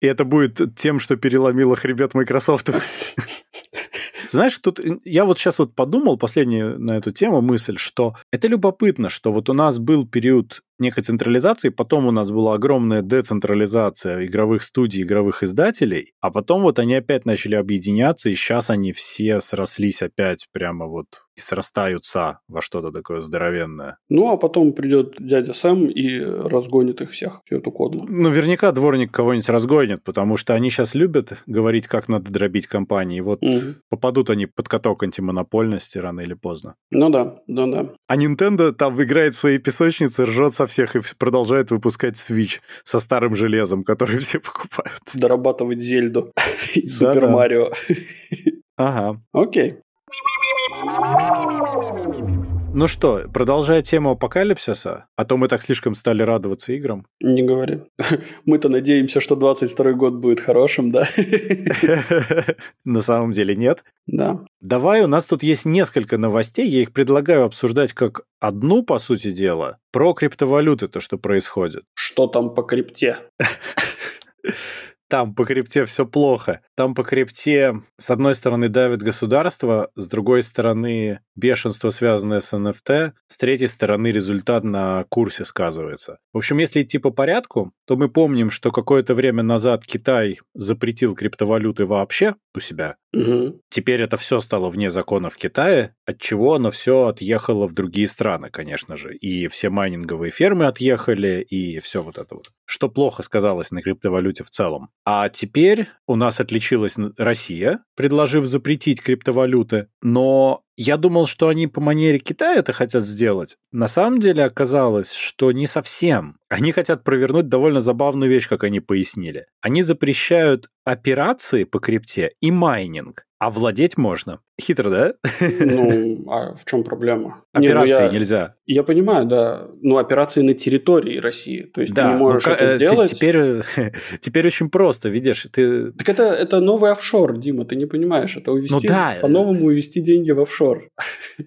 И это будет тем, что переломило хребет Microsoft. Знаешь, тут я вот сейчас вот подумал, последняя на эту тему мысль, что это любопытно, что вот у нас был период некой централизации, потом у нас была огромная децентрализация игровых студий, игровых издателей, а потом вот они опять начали объединяться, и сейчас они все срослись опять прямо вот и срастаются во что-то такое здоровенное. Ну, а потом придет дядя Сэм и разгонит их всех, всю эту кодлу. Наверняка дворник кого-нибудь разгонит, потому что они сейчас любят говорить, как надо дробить компании. Вот угу. попадут они под каток антимонопольности рано или поздно. Ну да, да, да. А Nintendo там играет в своей песочнице, ржет со всех и продолжает выпускать Switch со старым железом, который <laughs> все покупают. Дорабатывать Зельду <laughs> и Супер Марио. <laughs> Ага. Окей. Ну что, продолжая тему апокалипсиса, а то мы так слишком стали радоваться играм. Не говори. <laughs> Мы-то надеемся, что 22 год будет хорошим, да? <laughs> На самом деле нет. Да. Давай, у нас тут есть несколько новостей, я их предлагаю обсуждать как одну, по сути дела, про криптовалюты, то, что происходит. Что там по крипте? <laughs> там по крипте все плохо. Там по крипте, с одной стороны, давит государство, с другой стороны, бешенство, связанное с NFT, с третьей стороны, результат на курсе сказывается. В общем, если идти по порядку, то мы помним, что какое-то время назад Китай запретил криптовалюты вообще у себя. Угу. Теперь это все стало вне закона в Китае, от чего оно все отъехало в другие страны, конечно же. И все майнинговые фермы отъехали, и все вот это вот. Что плохо сказалось на криптовалюте в целом. А теперь у нас отличилась Россия, предложив запретить криптовалюты, но я думал, что они по манере Китая это хотят сделать. На самом деле оказалось, что не совсем. Они хотят провернуть довольно забавную вещь, как они пояснили. Они запрещают операции по крипте и майнинг, а владеть можно. Хитро, да? Ну, <laughs> а в чем проблема? Операции Не, ну я, нельзя. Я понимаю, да. Ну, операции на территории России. То есть да, ты не можешь ну, это э, сделать. Теперь, <laughs> теперь очень просто, видишь. Ты... Так это, это новый офшор, Дима, ты не понимаешь. Это увести, ну, да. по-новому увести деньги в офшор.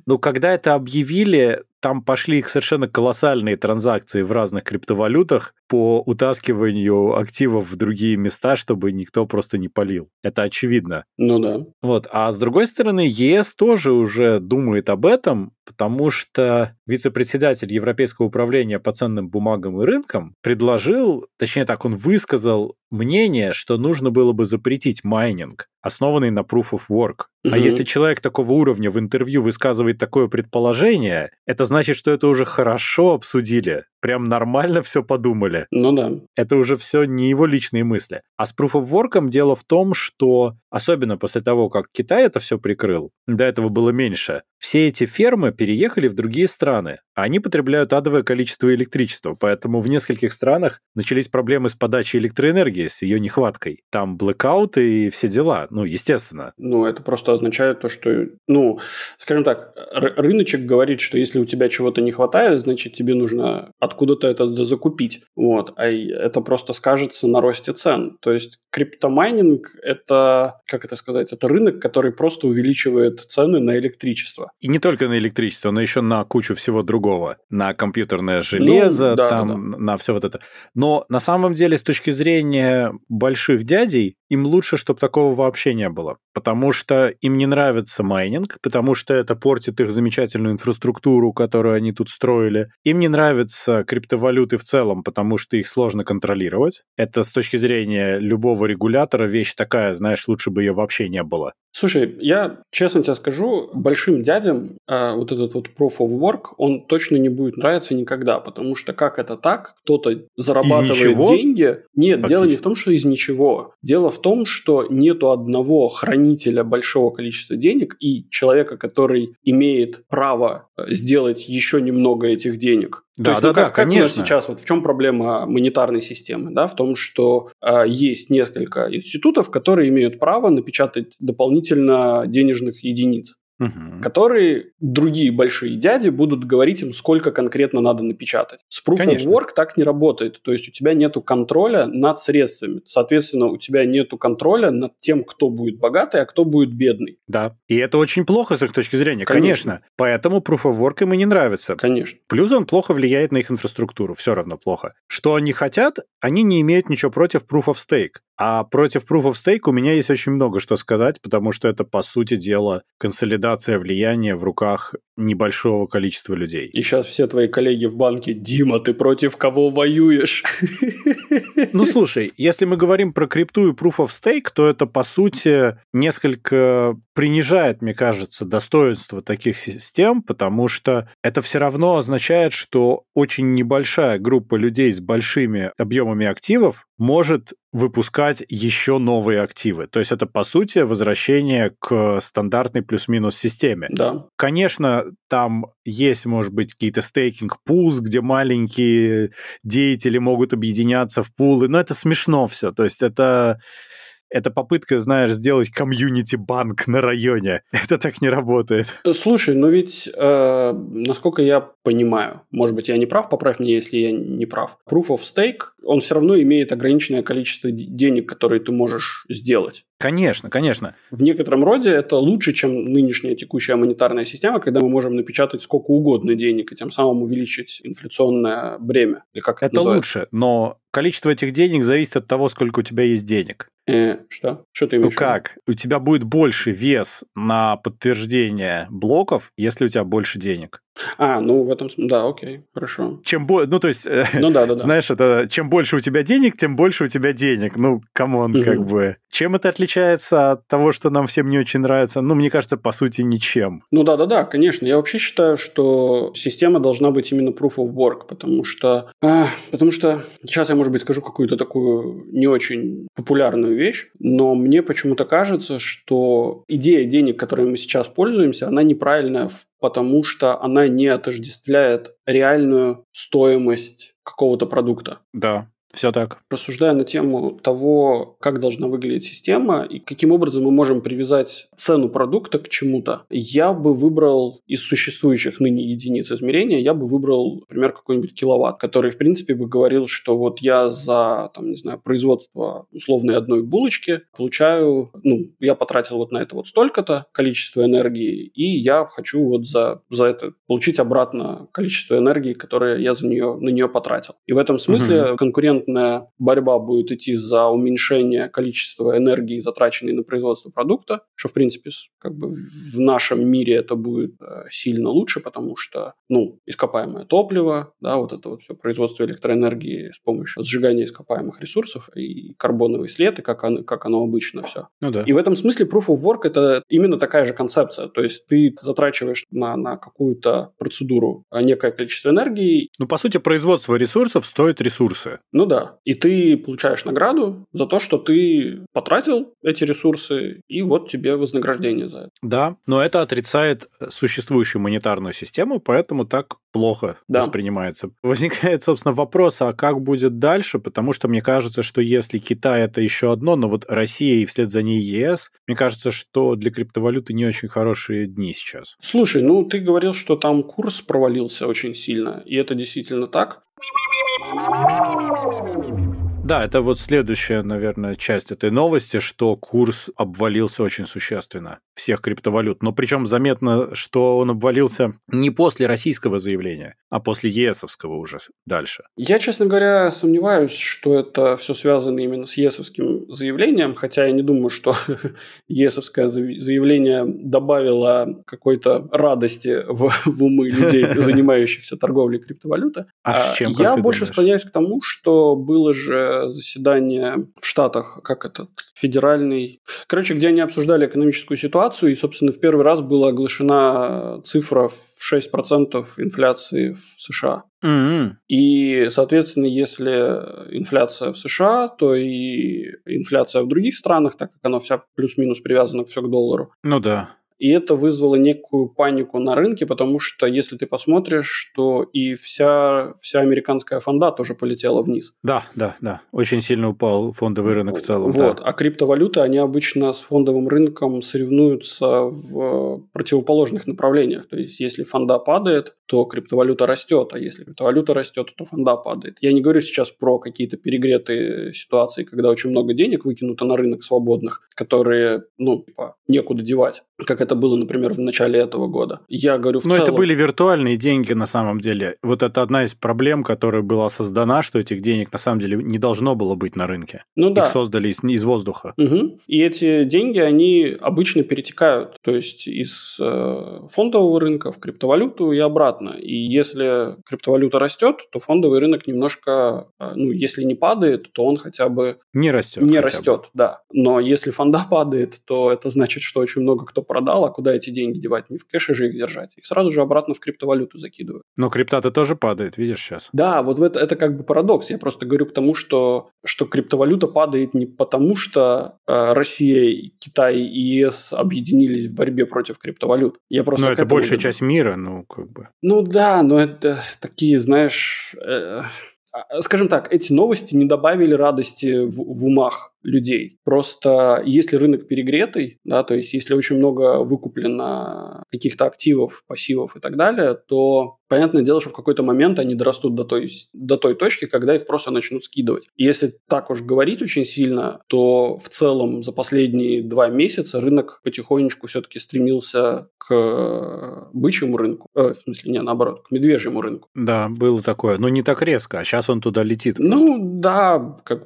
Ну, когда это объявили, там пошли совершенно колоссальные транзакции в разных криптовалютах по утаскиванию активов в другие места, чтобы никто просто не полил. Это очевидно. Ну да. Вот. А с другой стороны, ЕС тоже уже думает об этом, потому что вице-председатель Европейского управления по ценным бумагам и рынкам предложил, точнее так, он высказал мнение, что нужно было бы запретить майнинг, основанный на proof of work. Угу. А если человек такого уровня в интервью высказывает такое предположение, это значит, что это уже хорошо обсудили, прям нормально все подумали. Ну да. Это уже все не его личные мысли. А с Proof of Work дело в том, что, особенно после того, как Китай это все прикрыл, до этого было меньше, все эти фермы переехали в другие страны, а они потребляют адовое количество электричества, поэтому в нескольких странах начались проблемы с подачей электроэнергии, с ее нехваткой. Там блэкауты и все дела, ну, естественно. Ну, это просто означает то, что, ну, скажем так, рыночек говорит, что если у тебя чего-то не хватает, значит, тебе нужно откуда-то это закупить. Вот. А это просто скажется на росте цен. То есть криптомайнинг – это, как это сказать, это рынок, который просто увеличивает цены на электричество. И не только на электричество, но еще на кучу всего другого. На компьютерное железо, ну, да, там, да, да. на все вот это. Но на самом деле, с точки зрения больших дядей, им лучше, чтобы такого вообще не было. Потому что им не нравится майнинг, потому что это портит их замечательную инфраструктуру, которую они тут строили. Им не нравятся криптовалюты в целом, потому что их сложно контролировать. Это с точки зрения любого регулятора вещь такая, знаешь, лучше бы ее вообще не было. Слушай, я честно тебе скажу, большим дядям э, вот этот вот proof of work, он точно не будет нравиться никогда, потому что как это так, кто-то зарабатывает деньги. Нет, Фактически. дело не в том, что из ничего. Дело в том, что нету одного хранителя большого количества денег и человека, который имеет право э, сделать еще немного этих денег. Да, То есть, да, ну, как, да, как конечно. сейчас, вот в чем проблема монетарной системы? Да, в том, что э, есть несколько институтов, которые имеют право напечатать дополнительно денежных единиц угу. которые другие большие дяди будут говорить им, сколько конкретно надо напечатать. С Proof Конечно. of Work так не работает. То есть у тебя нет контроля над средствами. Соответственно, у тебя нет контроля над тем, кто будет богатый, а кто будет бедный. Да. И это очень плохо с их точки зрения. Конечно. Конечно. Поэтому Proof of Work им и не нравится. Конечно. Плюс он плохо влияет на их инфраструктуру. Все равно плохо. Что они хотят, они не имеют ничего против Proof of Stake. А против Proof of Stake у меня есть очень много что сказать, потому что это, по сути дела, консолидация влияния в руках небольшого количества людей. И сейчас все твои коллеги в банке, Дима, ты против кого воюешь? Ну, слушай, если мы говорим про крипту и Proof of Stake, то это, по сути, несколько принижает, мне кажется, достоинство таких систем, потому что это все равно означает, что очень небольшая группа людей с большими объемами активов может выпускать еще новые активы. То есть это, по сути, возвращение к стандартной плюс-минус системе. Да. Конечно, там есть, может быть, какие-то стейкинг пулс, где маленькие деятели могут объединяться в пулы, но это смешно все. То есть это это попытка, знаешь, сделать комьюнити-банк на районе. <laughs> Это так не работает. Слушай, ну ведь, э, насколько я понимаю, может быть, я не прав, поправь меня, если я не прав. Proof of Stake, он все равно имеет ограниченное количество денег, которые ты можешь сделать. Конечно, конечно. В некотором роде это лучше, чем нынешняя текущая монетарная система, когда мы можем напечатать сколько угодно денег и тем самым увеличить инфляционное бремя. Или как это, это лучше, но количество этих денег зависит от того, сколько у тебя есть денег. Э, что? Что ты имеешь Ну как? У тебя будет больше вес на подтверждение блоков, если у тебя больше денег. А, ну в этом да, окей, хорошо. Чем больше, ну то есть, э, ну да, да, знаешь, это чем больше у тебя денег, тем больше у тебя денег. Ну, come on, угу. как бы. Чем это отличается от того, что нам всем не очень нравится? Ну, мне кажется, по сути, ничем. Ну да, да, да, конечно. Я вообще считаю, что система должна быть именно proof of work, потому что, а, потому что сейчас я, может быть, скажу какую-то такую не очень популярную вещь, но мне почему-то кажется, что идея денег, которой мы сейчас пользуемся, она неправильная в потому что она не отождествляет реальную стоимость какого-то продукта. Да, все так. Рассуждая на тему того, как должна выглядеть система и каким образом мы можем привязать цену продукта к чему-то, я бы выбрал из существующих ныне единиц измерения, я бы выбрал, например, какой-нибудь киловатт, который, в принципе, бы говорил, что вот я за, там, не знаю, производство условной одной булочки получаю, ну, я потратил вот на это вот столько-то количество энергии, и я хочу вот за, за это получить обратно количество энергии, которое я за нее, на нее потратил. И в этом смысле угу. конкурент конкурентная борьба будет идти за уменьшение количества энергии, затраченной на производство продукта, что, в принципе, как бы в нашем мире это будет э, сильно лучше, потому что, ну, ископаемое топливо, да, вот это вот все производство электроэнергии с помощью сжигания ископаемых ресурсов и карбоновый след, и как оно, как оно обычно все. Ну да. И в этом смысле Proof of Work – это именно такая же концепция. То есть ты затрачиваешь на, на какую-то процедуру некое количество энергии. Ну, по сути, производство ресурсов стоит ресурсы. Ну да, да. И ты получаешь награду за то, что ты потратил эти ресурсы, и вот тебе вознаграждение за это. Да, но это отрицает существующую монетарную систему, поэтому так плохо да. воспринимается. <laughs> Возникает, собственно, вопрос, а как будет дальше? Потому что мне кажется, что если Китай это еще одно, но вот Россия и вслед за ней ЕС, мне кажется, что для криптовалюты не очень хорошие дни сейчас. Слушай, ну ты говорил, что там курс провалился очень сильно, и это действительно так. Да, это вот следующая, наверное, часть этой новости, что курс обвалился очень существенно. Всех криптовалют. Но причем заметно, что он обвалился не после российского заявления, а после ЕСовского уже дальше. Я, честно говоря, сомневаюсь, что это все связано именно с ЕСовским заявлением, хотя я не думаю, что <laughs> ЕСовское заявление добавило какой-то радости в, в умы людей, <laughs> занимающихся торговлей криптовалюты. А, а чем, я больше думаешь? склоняюсь к тому, что было же заседание в Штатах, как этот, федеральный... Короче, где они обсуждали экономическую ситуацию, и, собственно, в первый раз была оглашена цифра в 6% инфляции в США. Mm-hmm. И, соответственно, если инфляция в США, то и инфляция в других странах, так как она вся плюс-минус привязана все к доллару. Ну да. И это вызвало некую панику на рынке, потому что если ты посмотришь, то и вся, вся американская фонда тоже полетела вниз. Да, да, да. Очень сильно упал фондовый рынок в целом. Вот. Да. А криптовалюты, они обычно с фондовым рынком соревнуются в противоположных направлениях. То есть, если фонда падает, то криптовалюта растет, а если криптовалюта растет, то фонда падает. Я не говорю сейчас про какие-то перегретые ситуации, когда очень много денег выкинуто на рынок свободных, которые, ну, типа, некуда девать, как это было, например, в начале этого года. Я говорю в Но целом... это были виртуальные деньги на самом деле. Вот это одна из проблем, которая была создана, что этих денег на самом деле не должно было быть на рынке. Ну да. Их создали из, из воздуха. Угу. И эти деньги, они обычно перетекают, то есть из э, фондового рынка в криптовалюту и обратно. И если криптовалюта растет, то фондовый рынок немножко, э, ну, если не падает, то он хотя бы... Не растет. Не растет, бы. да. Но если фонда <laughs> падает, то это значит, что очень много кто продал, а куда эти деньги девать? Не в кэше же их держать. Их сразу же обратно в криптовалюту закидывают. Но крипта-то тоже падает, видишь сейчас? Да, вот это, это как бы парадокс. Я просто говорю к тому, что, что криптовалюта падает не потому, что э, Россия, Китай и ЕС объединились в борьбе против криптовалют. Я просто но это большая веду. часть мира, ну, как бы. Ну да, но это такие, знаешь... Э, скажем так, эти новости не добавили радости в, в умах людей. Просто если рынок перегретый, да, то есть если очень много выкуплено каких-то активов, пассивов и так далее, то понятное дело, что в какой-то момент они дорастут до той, до той точки, когда их просто начнут скидывать. И если так уж говорить очень сильно, то в целом за последние два месяца рынок потихонечку все-таки стремился к бычьему рынку. Э, в смысле, не, наоборот, к медвежьему рынку. Да, было такое. Но не так резко, а сейчас он туда летит. Просто. Ну, да, как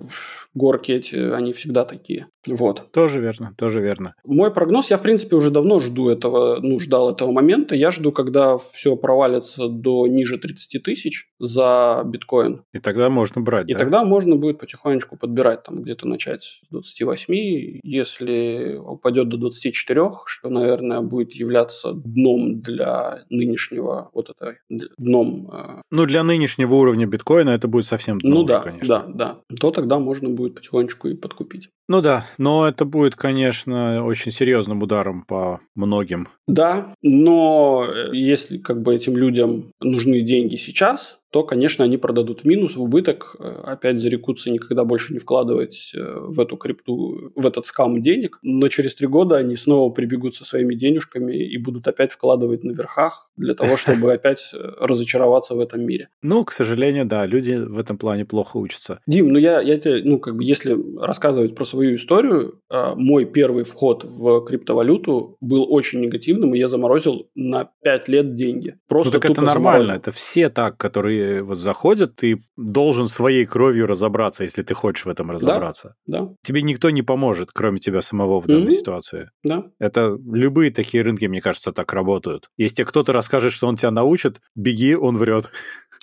горки эти, они они всегда такие. Вот. Тоже верно, тоже верно. Мой прогноз, я, в принципе, уже давно жду этого, ну, ждал этого момента. Я жду, когда все провалится до ниже 30 тысяч за биткоин. И тогда можно брать, И да? тогда можно будет потихонечку подбирать, там, где-то начать с 28. Если упадет до 24, что, наверное, будет являться дном для нынешнего, вот это, дном... Э... Ну, для нынешнего уровня биткоина это будет совсем дно Ну уже, да, конечно. да, да. То тогда можно будет потихонечку и подкупить купить. Ну да, но это будет, конечно, очень серьезным ударом по многим. Да, но э, если как бы этим людям нужны деньги сейчас, то, конечно, они продадут в минус, в убыток, э, опять зарекутся никогда больше не вкладывать э, в эту крипту, в этот скам денег, но через три года они снова прибегут со своими денежками и будут опять вкладывать на верхах для того, <laughs> чтобы опять разочароваться в этом мире. Ну, к сожалению, да, люди в этом плане плохо учатся. Дим, ну я, я тебе, ну как бы, если рассказывать про свою историю, э, мой первый вход в криптовалюту был очень негативным, и я заморозил на 5 лет деньги. Просто ну так это нормально, заморозил. это все так, которые вот заходят, ты должен своей кровью разобраться, если ты хочешь в этом разобраться. Да, да. Тебе никто не поможет, кроме тебя самого в данной mm-hmm. ситуации. Да. Это любые такие рынки, мне кажется, так работают. Если кто-то расскажет, что он тебя научит, беги, он врет.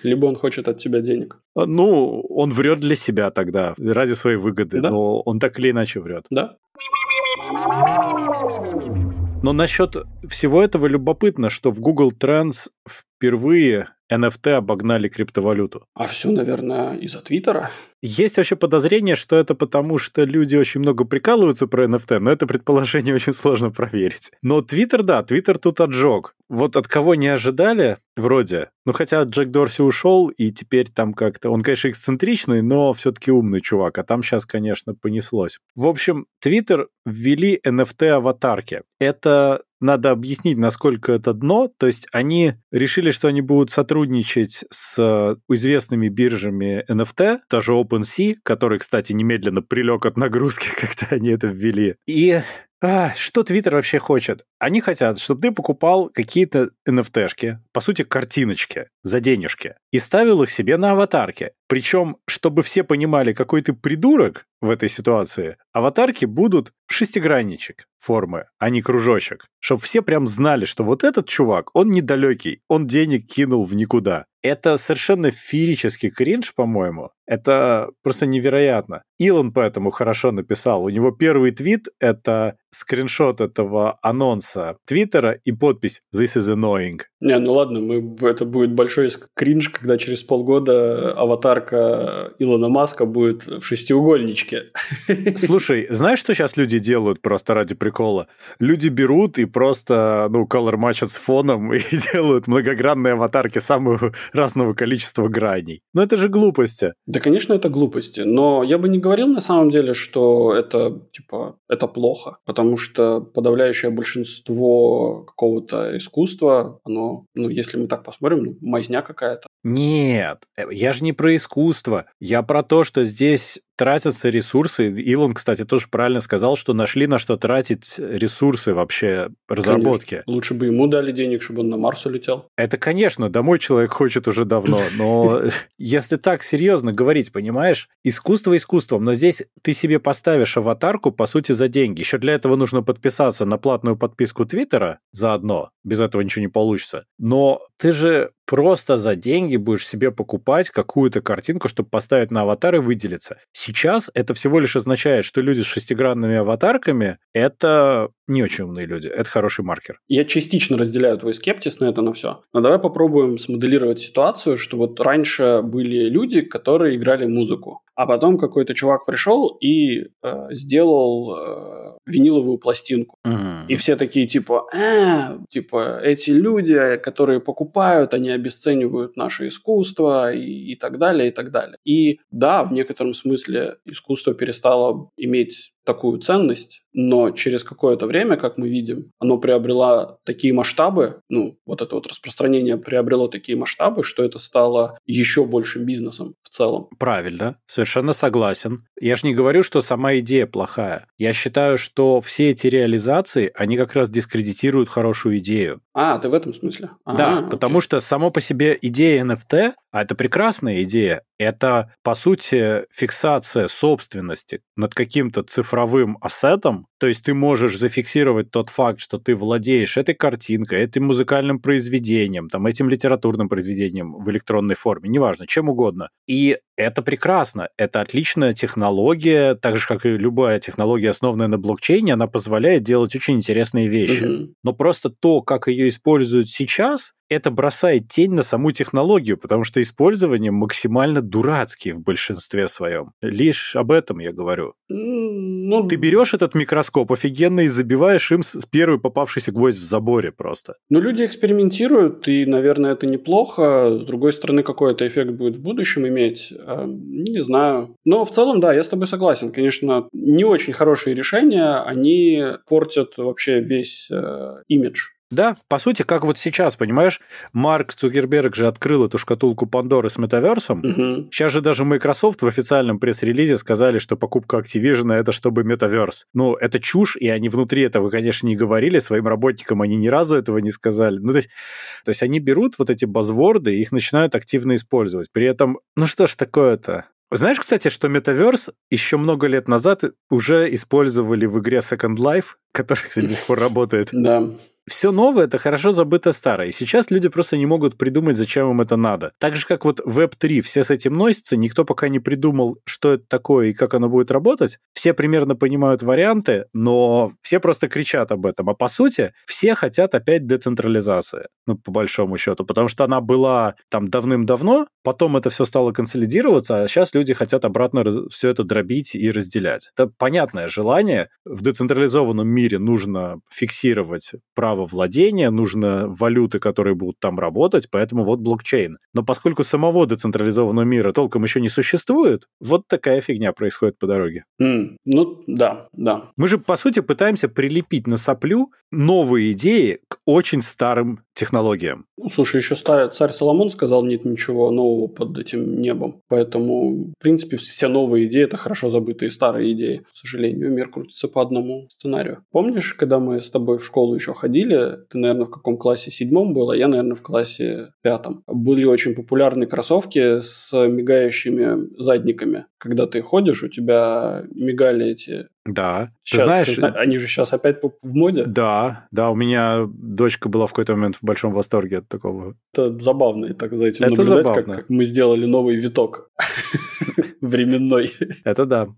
Либо он хочет от тебя денег. А, ну, он врет для себя тогда, ради своей выгоды, да? но он так или иначе врет. Да. Но насчет всего этого любопытно, что в Google Trends впервые NFT обогнали криптовалюту. А все, наверное, из-за Твиттера? Есть вообще подозрение, что это потому, что люди очень много прикалываются про NFT, но это предположение очень сложно проверить. Но Твиттер, да, Твиттер тут отжег. Вот от кого не ожидали, вроде. Ну, хотя Джек Дорси ушел, и теперь там как-то... Он, конечно, эксцентричный, но все-таки умный чувак, а там сейчас, конечно, понеслось. В общем, Твиттер ввели NFT-аватарки. Это надо объяснить, насколько это дно. То есть они решили, что они будут сотрудничать с известными биржами NFT, тоже OpenSea, который, кстати, немедленно прилег от нагрузки, <laughs> когда они это ввели. И а, что Твиттер вообще хочет? Они хотят, чтобы ты покупал какие-то NFT-шки, по сути, картиночки за денежки, и ставил их себе на аватарке. Причем, чтобы все понимали, какой ты придурок в этой ситуации, аватарки будут шестигранничек формы, а не кружочек. Чтобы все прям знали, что вот этот чувак, он недалекий, он денег кинул в никуда. Это совершенно феерический кринж, по-моему. Это просто невероятно. Илон поэтому хорошо написал. У него первый твит — это скриншот этого анонса Твиттера и подпись «This is annoying». Не, ну ладно, мы, это будет большой кринж, когда через полгода аватарка Илона Маска будет в шестиугольничке. <laughs> Слушай, знаешь, что сейчас люди делают просто ради прикола? Люди берут и просто, ну, color матчат с фоном <laughs> и делают многогранные аватарки самого разного количества граней. Но это же глупости. Да, конечно, это глупости. Но я бы не говорил на самом деле, что это, типа, это плохо. Потому что подавляющее большинство какого-то искусства, оно, ну, если мы так посмотрим, ну, мазня какая-то. Нет, э, я же не про искусство. Я про то, что здесь тратятся ресурсы. Илон, кстати, тоже правильно сказал, что нашли на что тратить ресурсы вообще разработки. Конечно. Лучше бы ему дали денег, чтобы он на Марс улетел. Это, конечно, домой человек хочет уже давно, но <laughs> если так серьезно говорить, понимаешь, искусство искусством, но здесь ты себе поставишь аватарку, по сути, за деньги. Еще для этого нужно подписаться на платную подписку Твиттера заодно, без этого ничего не получится. Но ты же просто за деньги будешь себе покупать какую-то картинку, чтобы поставить на аватар и выделиться. Сейчас это всего лишь означает, что люди с шестигранными аватарками — это не очень умные люди. Это хороший маркер. Я частично разделяю твой скептиз на это на все. Но давай попробуем смоделировать ситуацию, что вот раньше были люди, которые играли музыку, а потом какой-то чувак пришел и э, сделал э, виниловую пластинку. Mm. И все такие типа, э, типа эти люди, которые покупают, они обесценивают наше искусство и, и так далее, и так далее. И да, в некотором смысле искусство перестало иметь такую ценность, но через какое-то время, как мы видим, оно приобрело такие масштабы, ну, вот это вот распространение приобрело такие масштабы, что это стало еще большим бизнесом в целом. Правильно, совершенно согласен. Я же не говорю, что сама идея плохая. Я считаю, что все эти реализации, они как раз дискредитируют хорошую идею. А, ты в этом смысле? Да, а, потому что само по себе идея NFT, а это прекрасная идея, это, по сути, фиксация собственности над каким-то цифровым ассетом. То есть ты можешь зафиксировать тот факт, что ты владеешь этой картинкой, этим музыкальным произведением, там, этим литературным произведением в электронной форме, неважно, чем угодно. И это прекрасно, это отличная технология, так же, как и любая технология, основанная на блокчейне, она позволяет делать очень интересные вещи. Mm-hmm. Но просто то, как ее используют сейчас, это бросает тень на саму технологию, потому что использование максимально дурацкие в большинстве своем. Лишь об этом я говорю. Ну, Ты берешь этот микроскоп офигенно и забиваешь им с первый попавшийся гвоздь в заборе просто. Ну, люди экспериментируют, и, наверное, это неплохо. С другой стороны, какой это эффект будет в будущем иметь, э, не знаю. Но в целом, да, я с тобой согласен. Конечно, не очень хорошие решения, они портят вообще весь э, имидж да, по сути, как вот сейчас, понимаешь, Марк Цукерберг же открыл эту шкатулку Пандоры с метаверсом. Угу. Сейчас же даже Microsoft в официальном пресс-релизе сказали, что покупка Activision это чтобы метаверс. Ну, это чушь, и они внутри этого, конечно, не говорили, своим работникам они ни разу этого не сказали. Ну, то есть, то есть они берут вот эти базворды и их начинают активно использовать. При этом, ну что ж такое-то? Знаешь, кстати, что метаверс еще много лет назад уже использовали в игре Second Life, которая, кстати, до сих пор работает. Да все новое – это хорошо забыто старое. И сейчас люди просто не могут придумать, зачем им это надо. Так же, как вот Web3, все с этим носятся, никто пока не придумал, что это такое и как оно будет работать. Все примерно понимают варианты, но все просто кричат об этом. А по сути, все хотят опять децентрализации, ну, по большому счету, потому что она была там давным-давно, потом это все стало консолидироваться, а сейчас люди хотят обратно все это дробить и разделять. Это понятное желание. В децентрализованном мире нужно фиксировать право право владения, нужно валюты, которые будут там работать, поэтому вот блокчейн. Но поскольку самого децентрализованного мира толком еще не существует, вот такая фигня происходит по дороге. Mm, ну, да, да. Мы же, по сути, пытаемся прилепить на соплю новые идеи к очень старым технологиям. Ну, слушай, еще царь Соломон сказал, нет ничего нового под этим небом. Поэтому, в принципе, все новые идеи – это хорошо забытые старые идеи. К сожалению, мир крутится по одному сценарию. Помнишь, когда мы с тобой в школу еще ходили, ты, наверное, в каком классе седьмом был, а я, наверное, в классе пятом. Были очень популярные кроссовки с мигающими задниками. Когда ты ходишь, у тебя мигали эти да. Сейчас, ты знаешь, ты, они же сейчас опять в моде. Да, да, у меня дочка была в какой-то момент в большом восторге от такого. Это забавно, так за этим Это наблюдать, забавно. Как, как мы сделали новый виток <laughs> временной. Это да.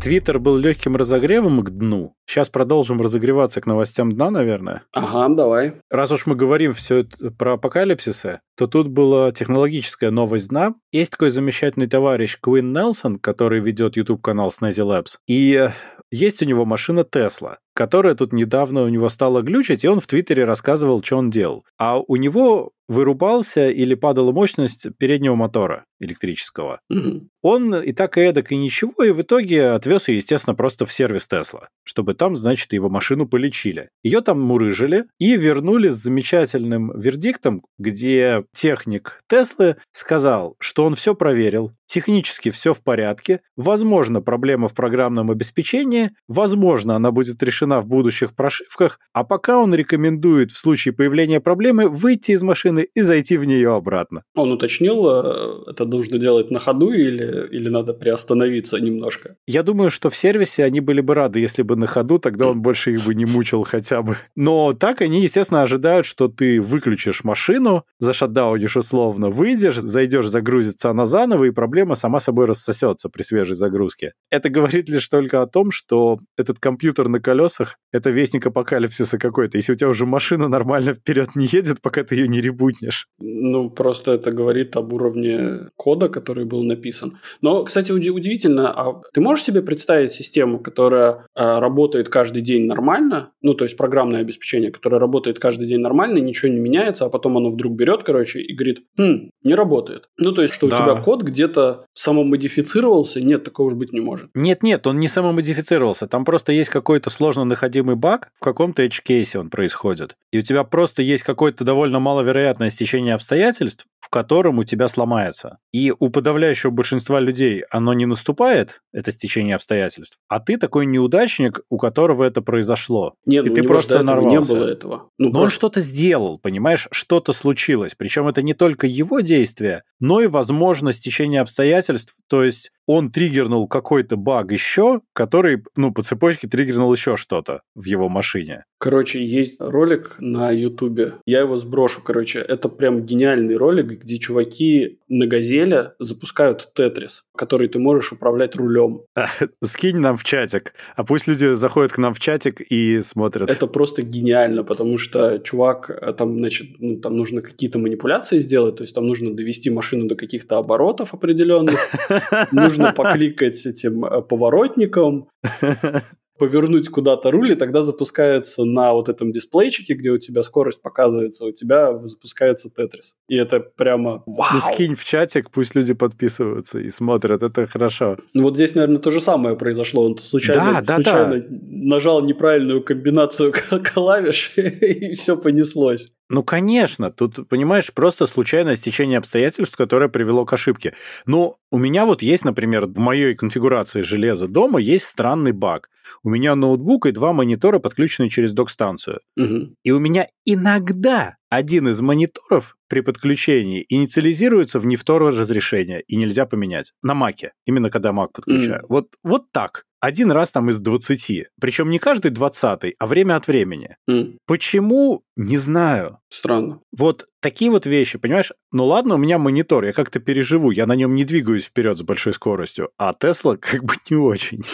Твиттер был легким разогревом к дну. Сейчас продолжим разогреваться к новостям дна, наверное. Ага, давай. Раз уж мы говорим все это про апокалипсисы, то тут была технологическая новость дна. Есть такой замечательный товарищ Квин Нелсон, который ведет YouTube-канал Snazzy Labs. И есть у него машина Тесла, которая тут недавно у него стала глючить, и он в Твиттере рассказывал, что он делал. А у него вырубался или падала мощность переднего мотора электрического. Угу. Он и так и эдак, и ничего, и в итоге отвез ее, естественно, просто в сервис Тесла, чтобы там, значит, его машину полечили. Ее там мурыжили и вернули с замечательным вердиктом, где техник Теслы сказал, что он все проверил, технически все в порядке, возможно, проблема в программном обеспечении, возможно, она будет решена в будущих прошивках, а пока он рекомендует в случае появления проблемы выйти из машины и зайти в нее обратно. Он уточнил, э, это нужно делать на ходу или, или надо приостановиться немножко? Я думаю, что в сервисе они были бы рады, если бы на ходу, тогда он больше их бы не мучил хотя бы. Но так они, естественно, ожидают, что ты выключишь машину, зашатдаунишь условно, выйдешь, зайдешь загрузиться она заново, и проблема сама собой рассосется при свежей загрузке. Это говорит лишь только о том, что этот компьютер на колесах — это вестник апокалипсиса какой-то. Если у тебя уже машина нормально вперед не едет, пока ты ее не ребутнешь. Ну, просто это говорит об уровне кода, который был написан. Но, кстати, удивительно, а ты можешь себе представить систему, которая э, работает каждый день нормально, ну, то есть программное обеспечение, которое работает каждый день нормально, ничего не меняется, а потом оно вдруг берет, короче, и говорит, хм, не работает. Ну, то есть, что да. у тебя код где-то самомодифицировался? Нет, такого уж быть не может. Нет-нет, он не самомодифицировался. Там просто есть какой-то сложно находимый баг, в каком-то edge-кейсе он происходит. И у тебя просто есть какое-то довольно маловероятное стечение обстоятельств, в котором у тебя сломается. И у подавляющего большинства людей оно не наступает, это стечение обстоятельств, а ты такой неудачник, у которого это произошло. Нет, и ну, ты просто нарвался. не было этого. Ну, но просто... он что-то сделал, понимаешь, что-то случилось. Причем это не только его действие, но и, возможно, стечение обстоятельств. То есть он триггернул какой-то баг еще, который, ну, по цепочке триггернул еще что-то в его машине. Короче, есть ролик на Ютубе. Я его сброшу, короче. Это прям гениальный ролик, где чуваки на газеле запускают тетрис, который ты можешь управлять рулем. Скинь нам в чатик. А пусть люди заходят к нам в чатик и смотрят. Это просто гениально, потому что чувак, э, там, значит, ну, там нужно какие-то манипуляции сделать, то есть там нужно довести машину до каких-то оборотов определенных, <laughs> нужно покликать этим э, поворотником, <laughs> повернуть куда-то руль, и тогда запускается на вот этом дисплейчике, где у тебя скорость показывается, у тебя запускается Тетрис. И это прямо вау. Да скинь в чатик, пусть люди подписываются и смотрят, это хорошо. Ну вот здесь, наверное, то же самое произошло. Он случайно, да, случайно да. нажал неправильную комбинацию <laughs> клавиш, и все понеслось. Ну, конечно, тут, понимаешь, просто случайное стечение обстоятельств, которое привело к ошибке. Ну, у меня вот есть, например, в моей конфигурации железа дома есть странный баг. У меня ноутбук и два монитора подключены через док-станцию. Угу. И у меня иногда один из мониторов при подключении инициализируется в не второе разрешение, и нельзя поменять. На маке, именно когда мак подключаю. Mm. Вот, вот так. Один раз там из 20. Причем не каждый 20, а время от времени. Mm. Почему? Не знаю. Странно. Вот такие вот вещи, понимаешь? Ну ладно, у меня монитор, я как-то переживу, я на нем не двигаюсь вперед с большой скоростью, а Тесла <laughs> как бы не очень.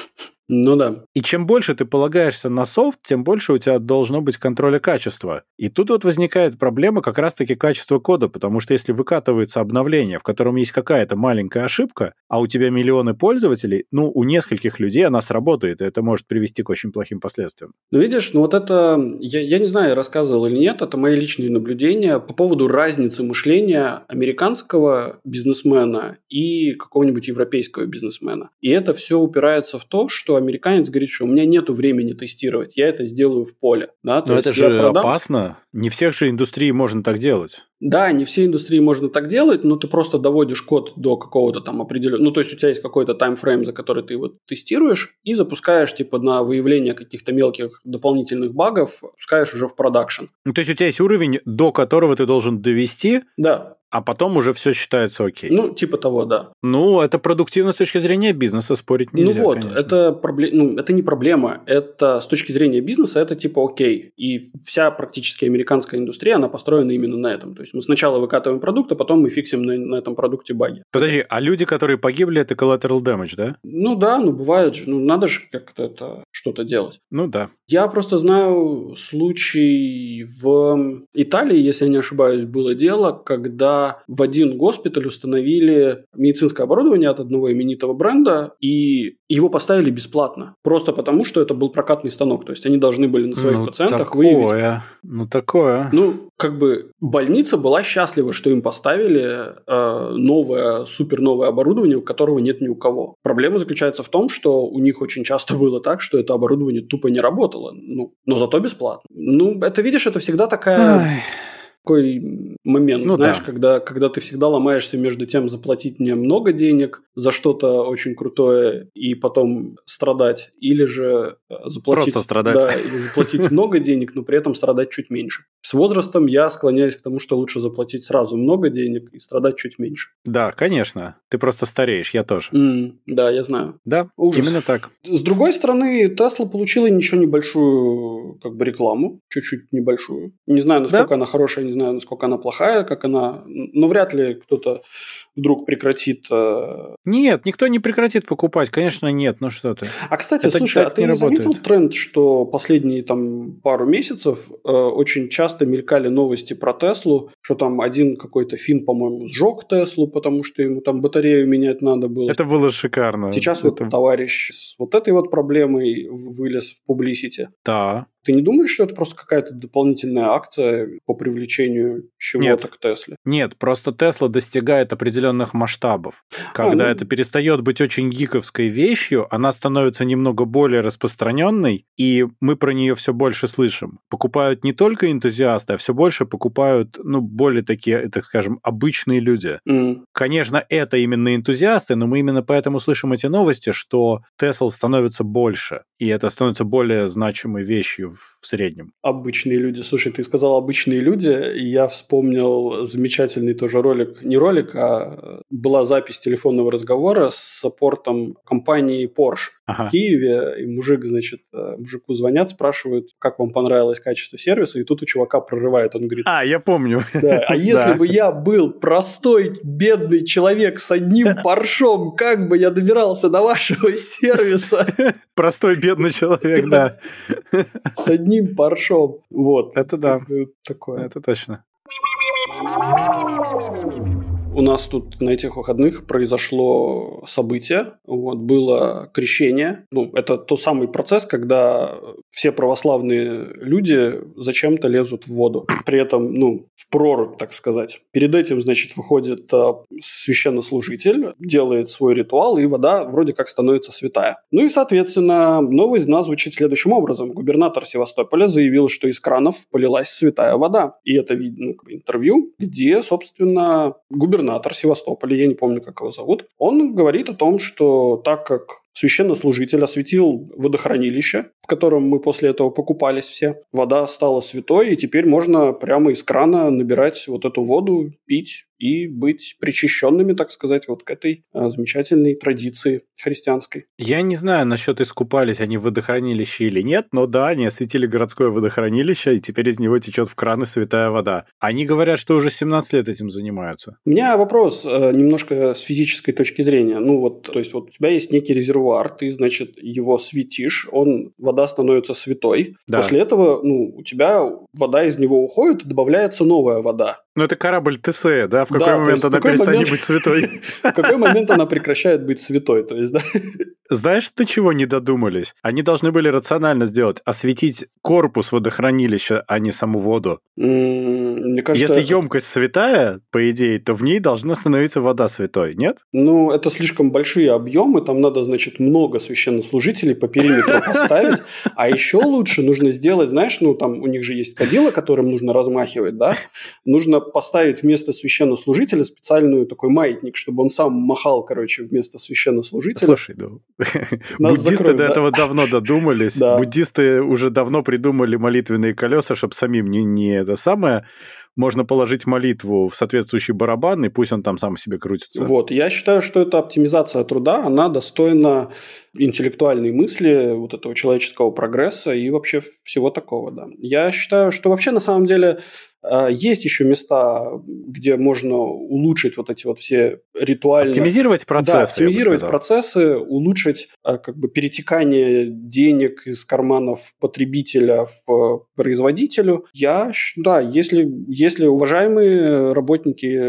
Ну да. И чем больше ты полагаешься на софт, тем больше у тебя должно быть контроля качества. И тут вот возникает проблема как раз-таки качества кода, потому что если выкатывается обновление, в котором есть какая-то маленькая ошибка, а у тебя миллионы пользователей, ну, у нескольких людей она сработает, и это может привести к очень плохим последствиям. Ну, видишь, ну вот это, я, я не знаю, рассказывал или нет, это мои личные наблюдения по поводу разницы мышления американского бизнесмена и какого-нибудь европейского бизнесмена. И это все упирается в то, что американец говорит, что у меня нет времени тестировать, я это сделаю в поле. Да? То Но это же продам... опасно. Не всех же индустрии можно так делать. Да, не все индустрии можно так делать, но ты просто доводишь код до какого-то там определенного... Ну, то есть у тебя есть какой-то таймфрейм, за который ты его тестируешь, и запускаешь типа на выявление каких-то мелких дополнительных багов, пускаешь уже в продакшн. Ну, то есть у тебя есть уровень, до которого ты должен довести, да а потом уже все считается окей. Ну, типа того, да. Ну, это продуктивно с точки зрения бизнеса, спорить ну нельзя, Ну вот, конечно. это, пробле... ну, это не проблема, это с точки зрения бизнеса, это типа окей. И вся практически американская индустрия, она построена именно на этом. То есть мы сначала выкатываем продукт, а потом мы фиксим на, на этом продукте баги. Подожди, а люди, которые погибли, это collateral damage, да? Ну да, ну бывает же, ну надо же как-то это что-то делать. Ну да. Я просто знаю случай в Италии, если я не ошибаюсь, было дело, когда в один госпиталь установили медицинское оборудование от одного именитого бренда, и его поставили бесплатно. Просто потому, что это был прокатный станок. То есть они должны были на своих ну, пациентах такое, выявить. Ну, такое. Ну, как бы больница была счастлива, что им поставили э, новое, супер новое оборудование, у которого нет ни у кого. Проблема заключается в том, что у них очень часто <laughs> было так, что это оборудование тупо не работало. Ну, но зато бесплатно. Ну, это, видишь, это всегда такая... Ай такой момент, ну, знаешь, да. когда, когда ты всегда ломаешься между тем, заплатить мне много денег за что-то очень крутое и потом страдать, или же э, заплатить, Просто страдать. Да, или заплатить <laughs> много денег, но при этом страдать чуть меньше. С возрастом я склоняюсь к тому, что лучше заплатить сразу много денег и страдать чуть меньше. Да, конечно. Ты просто стареешь, я тоже. Mm, да, я знаю. Да, Ужас. именно так. С другой стороны, Тесла получила ничего небольшую как бы рекламу, чуть-чуть небольшую. Не знаю, насколько да? она хорошая, не знаю, насколько она плохая, как она... Но вряд ли кто-то вдруг прекратит... Э... Нет, никто не прекратит покупать, конечно, нет, ну что ты. А, кстати, Это слушай, а ты не, не заметил тренд, что последние там пару месяцев э, очень часто мелькали новости про Теслу, что там один какой-то фин, по-моему, сжег Теслу, потому что ему там батарею менять надо было. Это было шикарно. Сейчас Это... вот товарищ с вот этой вот проблемой вылез в публисити. Да. Ты не думаешь, что это просто какая-то дополнительная акция по привлечению чего-то к Тесле? Нет, просто Тесла достигает определенных масштабов. Когда а, ну... это перестает быть очень гиковской вещью, она становится немного более распространенной, и мы про нее все больше слышим. Покупают не только энтузиасты, а все больше покупают, ну, более такие, так скажем, обычные люди. Mm. Конечно, это именно энтузиасты, но мы именно поэтому слышим эти новости, что Тесла становится больше, и это становится более значимой вещью в среднем. Обычные люди. Слушай, ты сказал обычные люди, и я вспомнил замечательный тоже ролик, не ролик, а была запись телефонного разговора с саппортом компании Porsche ага. в Киеве, и мужик, значит, э, мужику звонят, спрашивают, как вам понравилось качество сервиса, и тут у чувака прорывает, он говорит... А, я помню. Да, а <laughs> если бы я был простой, бедный человек с одним <laughs> паршом, как бы я добирался до вашего сервиса? <laughs> Простой, бедный человек, да. С одним паршом. Вот. Это да. Такое. Это точно у нас тут на этих выходных произошло событие. Вот, было крещение. Ну, это тот самый процесс, когда все православные люди зачем-то лезут в воду. При этом, ну, в прорубь, так сказать. Перед этим, значит, выходит а, священнослужитель, делает свой ритуал, и вода вроде как становится святая. Ну и, соответственно, новость дна звучит следующим образом. Губернатор Севастополя заявил, что из кранов полилась святая вода. И это видно ну, интервью, где, собственно, губернатор губернатор Севастополя, я не помню, как его зовут, он говорит о том, что так как священнослужитель осветил водохранилище, в котором мы после этого покупались все. Вода стала святой, и теперь можно прямо из крана набирать вот эту воду, пить и быть причащенными, так сказать, вот к этой а, замечательной традиции христианской. Я не знаю насчет искупались они в водохранилище или нет, но да, они осветили городское водохранилище, и теперь из него течет в краны святая вода. Они говорят, что уже 17 лет этим занимаются. У меня вопрос э, немножко с физической точки зрения. Ну вот, то есть вот у тебя есть некий резервуар, ты, значит, его светишь, он, вода становится святой. Да. После этого, ну, у тебя вода из него уходит, и добавляется новая вода. Ну, это корабль ТСЭ, да? В какой да, момент она перестанет момент... быть святой? <laughs> В какой момент она прекращает быть святой, то есть, да? Знаешь, до чего не додумались? Они должны были рационально сделать, осветить корпус водохранилища, а не саму воду. Мне кажется, Если емкость святая, по идее, то в ней должна становиться вода святой, нет? Ну, это слишком большие объемы, там надо, значит, много священнослужителей по периметру <laughs> поставить, а еще лучше нужно сделать, знаешь, ну, там у них же есть кадила, которым нужно размахивать, да? Нужно поставить вместо священнослужителя специальную такой маятник, чтобы он сам махал, короче, вместо священнослужителя. Слушай, ну, <laughs> Буддисты до этого давно додумались. <laughs> Буддисты уже давно придумали молитвенные колеса, чтобы самим не, не это самое можно положить молитву в соответствующий барабан, и пусть он там сам себе крутится. Вот, я считаю, что эта оптимизация труда, она достойна интеллектуальной мысли, вот этого человеческого прогресса и вообще всего такого, да. Я считаю, что вообще на самом деле есть еще места, где можно улучшить вот эти вот все ритуальные... Оптимизировать процессы. Да, оптимизировать процессы, улучшить а, как бы перетекание денег из карманов потребителя в производителю. Я, да, если, если уважаемые работники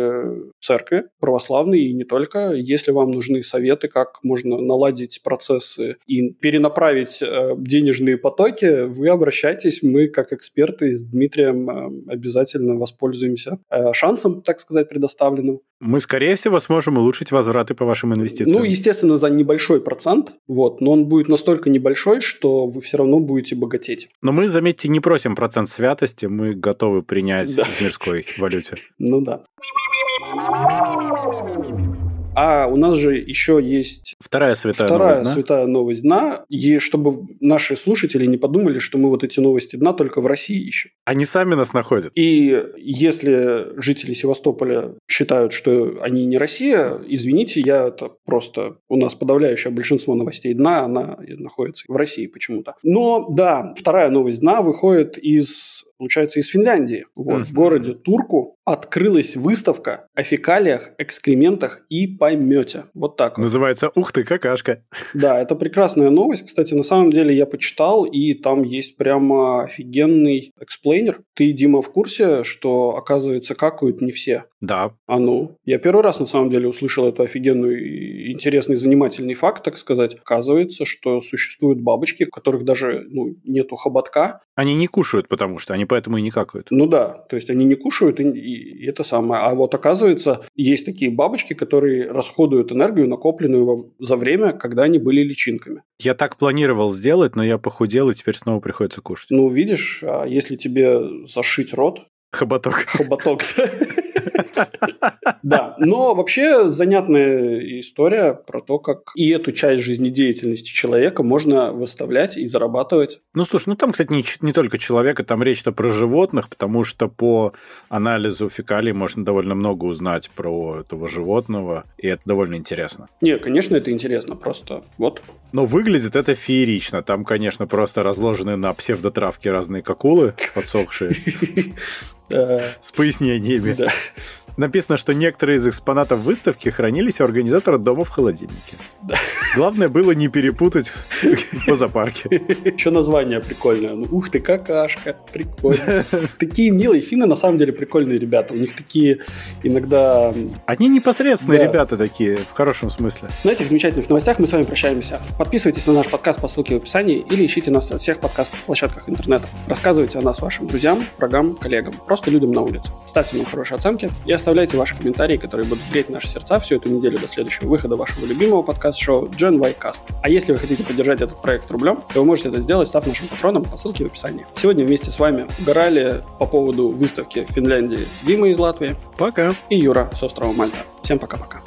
церкви, православные и не только, если вам нужны советы, как можно наладить процессы и перенаправить э, денежные потоки, вы обращайтесь, мы как эксперты с Дмитрием э, обязательно обязательно воспользуемся э, шансом, так сказать, предоставленным. Мы, скорее всего, сможем улучшить возвраты по вашим инвестициям. Ну, естественно, за небольшой процент, вот, но он будет настолько небольшой, что вы все равно будете богатеть. Но мы, заметьте, не просим процент святости, мы готовы принять да. в мирской валюте. <laughs> Ну да. А у нас же еще есть... Вторая святая вторая новость, да? святая новость дна. И чтобы наши слушатели не подумали, что мы вот эти новости дна только в России ищем. Они сами нас находят. И если жители Севастополя считают, что они не Россия, извините, я это просто... У нас подавляющее большинство новостей дна, она находится в России почему-то. Но да, вторая новость дна выходит из получается, из Финляндии. Вот, mm-hmm. В городе Турку открылась выставка о фекалиях, экскрементах и помете. Вот так. Вот. Называется «Ух ты, какашка». Да, это прекрасная новость. Кстати, на самом деле я почитал, и там есть прямо офигенный explainer. Ты, Дима, в курсе, что, оказывается, какают не все? Да. А ну? Я первый раз, на самом деле, услышал эту офигенную, интересный, занимательный факт, так сказать. Оказывается, что существуют бабочки, у которых даже ну, нету хоботка. Они не кушают, потому что они поэтому и не какают. Ну да, то есть они не кушают, и, и это самое. А вот оказывается, есть такие бабочки, которые расходуют энергию, накопленную за время, когда они были личинками. Я так планировал сделать, но я похудел, и теперь снова приходится кушать. Ну, видишь, а если тебе зашить рот... Хоботок. Хоботок, Да, <laughs> но вообще занятная история про то, как и эту часть жизнедеятельности человека можно выставлять и зарабатывать. Ну, слушай, ну там, кстати, не, не только человека, там речь-то про животных, потому что по анализу фекалий можно довольно много узнать про этого животного, и это довольно интересно. Не, конечно, это интересно, просто вот. Но выглядит это феерично. Там, конечно, просто разложены на псевдотравке разные какулы подсохшие. <laughs> С пояснениями. Да. Написано, что некоторые из экспонатов выставки хранились у организатора дома в холодильнике. Главное было не перепутать <laughs> по зоопарке. Еще название прикольное. Ну, ух ты, какашка. Прикольно. Такие милые финны, на самом деле, прикольные ребята. У них такие иногда... Они непосредственные да. ребята такие, в хорошем смысле. На этих замечательных новостях мы с вами прощаемся. Подписывайтесь на наш подкаст по ссылке в описании или ищите нас на всех подкаст-площадках интернета. Рассказывайте о нас вашим друзьям, врагам, коллегам, просто людям на улице. Ставьте нам хорошие оценки и оставляйте ваши комментарии, которые будут греть наши сердца всю эту неделю до следующего выхода вашего любимого подкаст-шоу Gen Y Cast. А если вы хотите поддержать этот проект рублем, то вы можете это сделать, став нашим патроном по ссылке в описании. Сегодня вместе с вами угорали по поводу выставки в Финляндии Дима из Латвии. Пока. И Юра с острова Мальта. Всем пока-пока.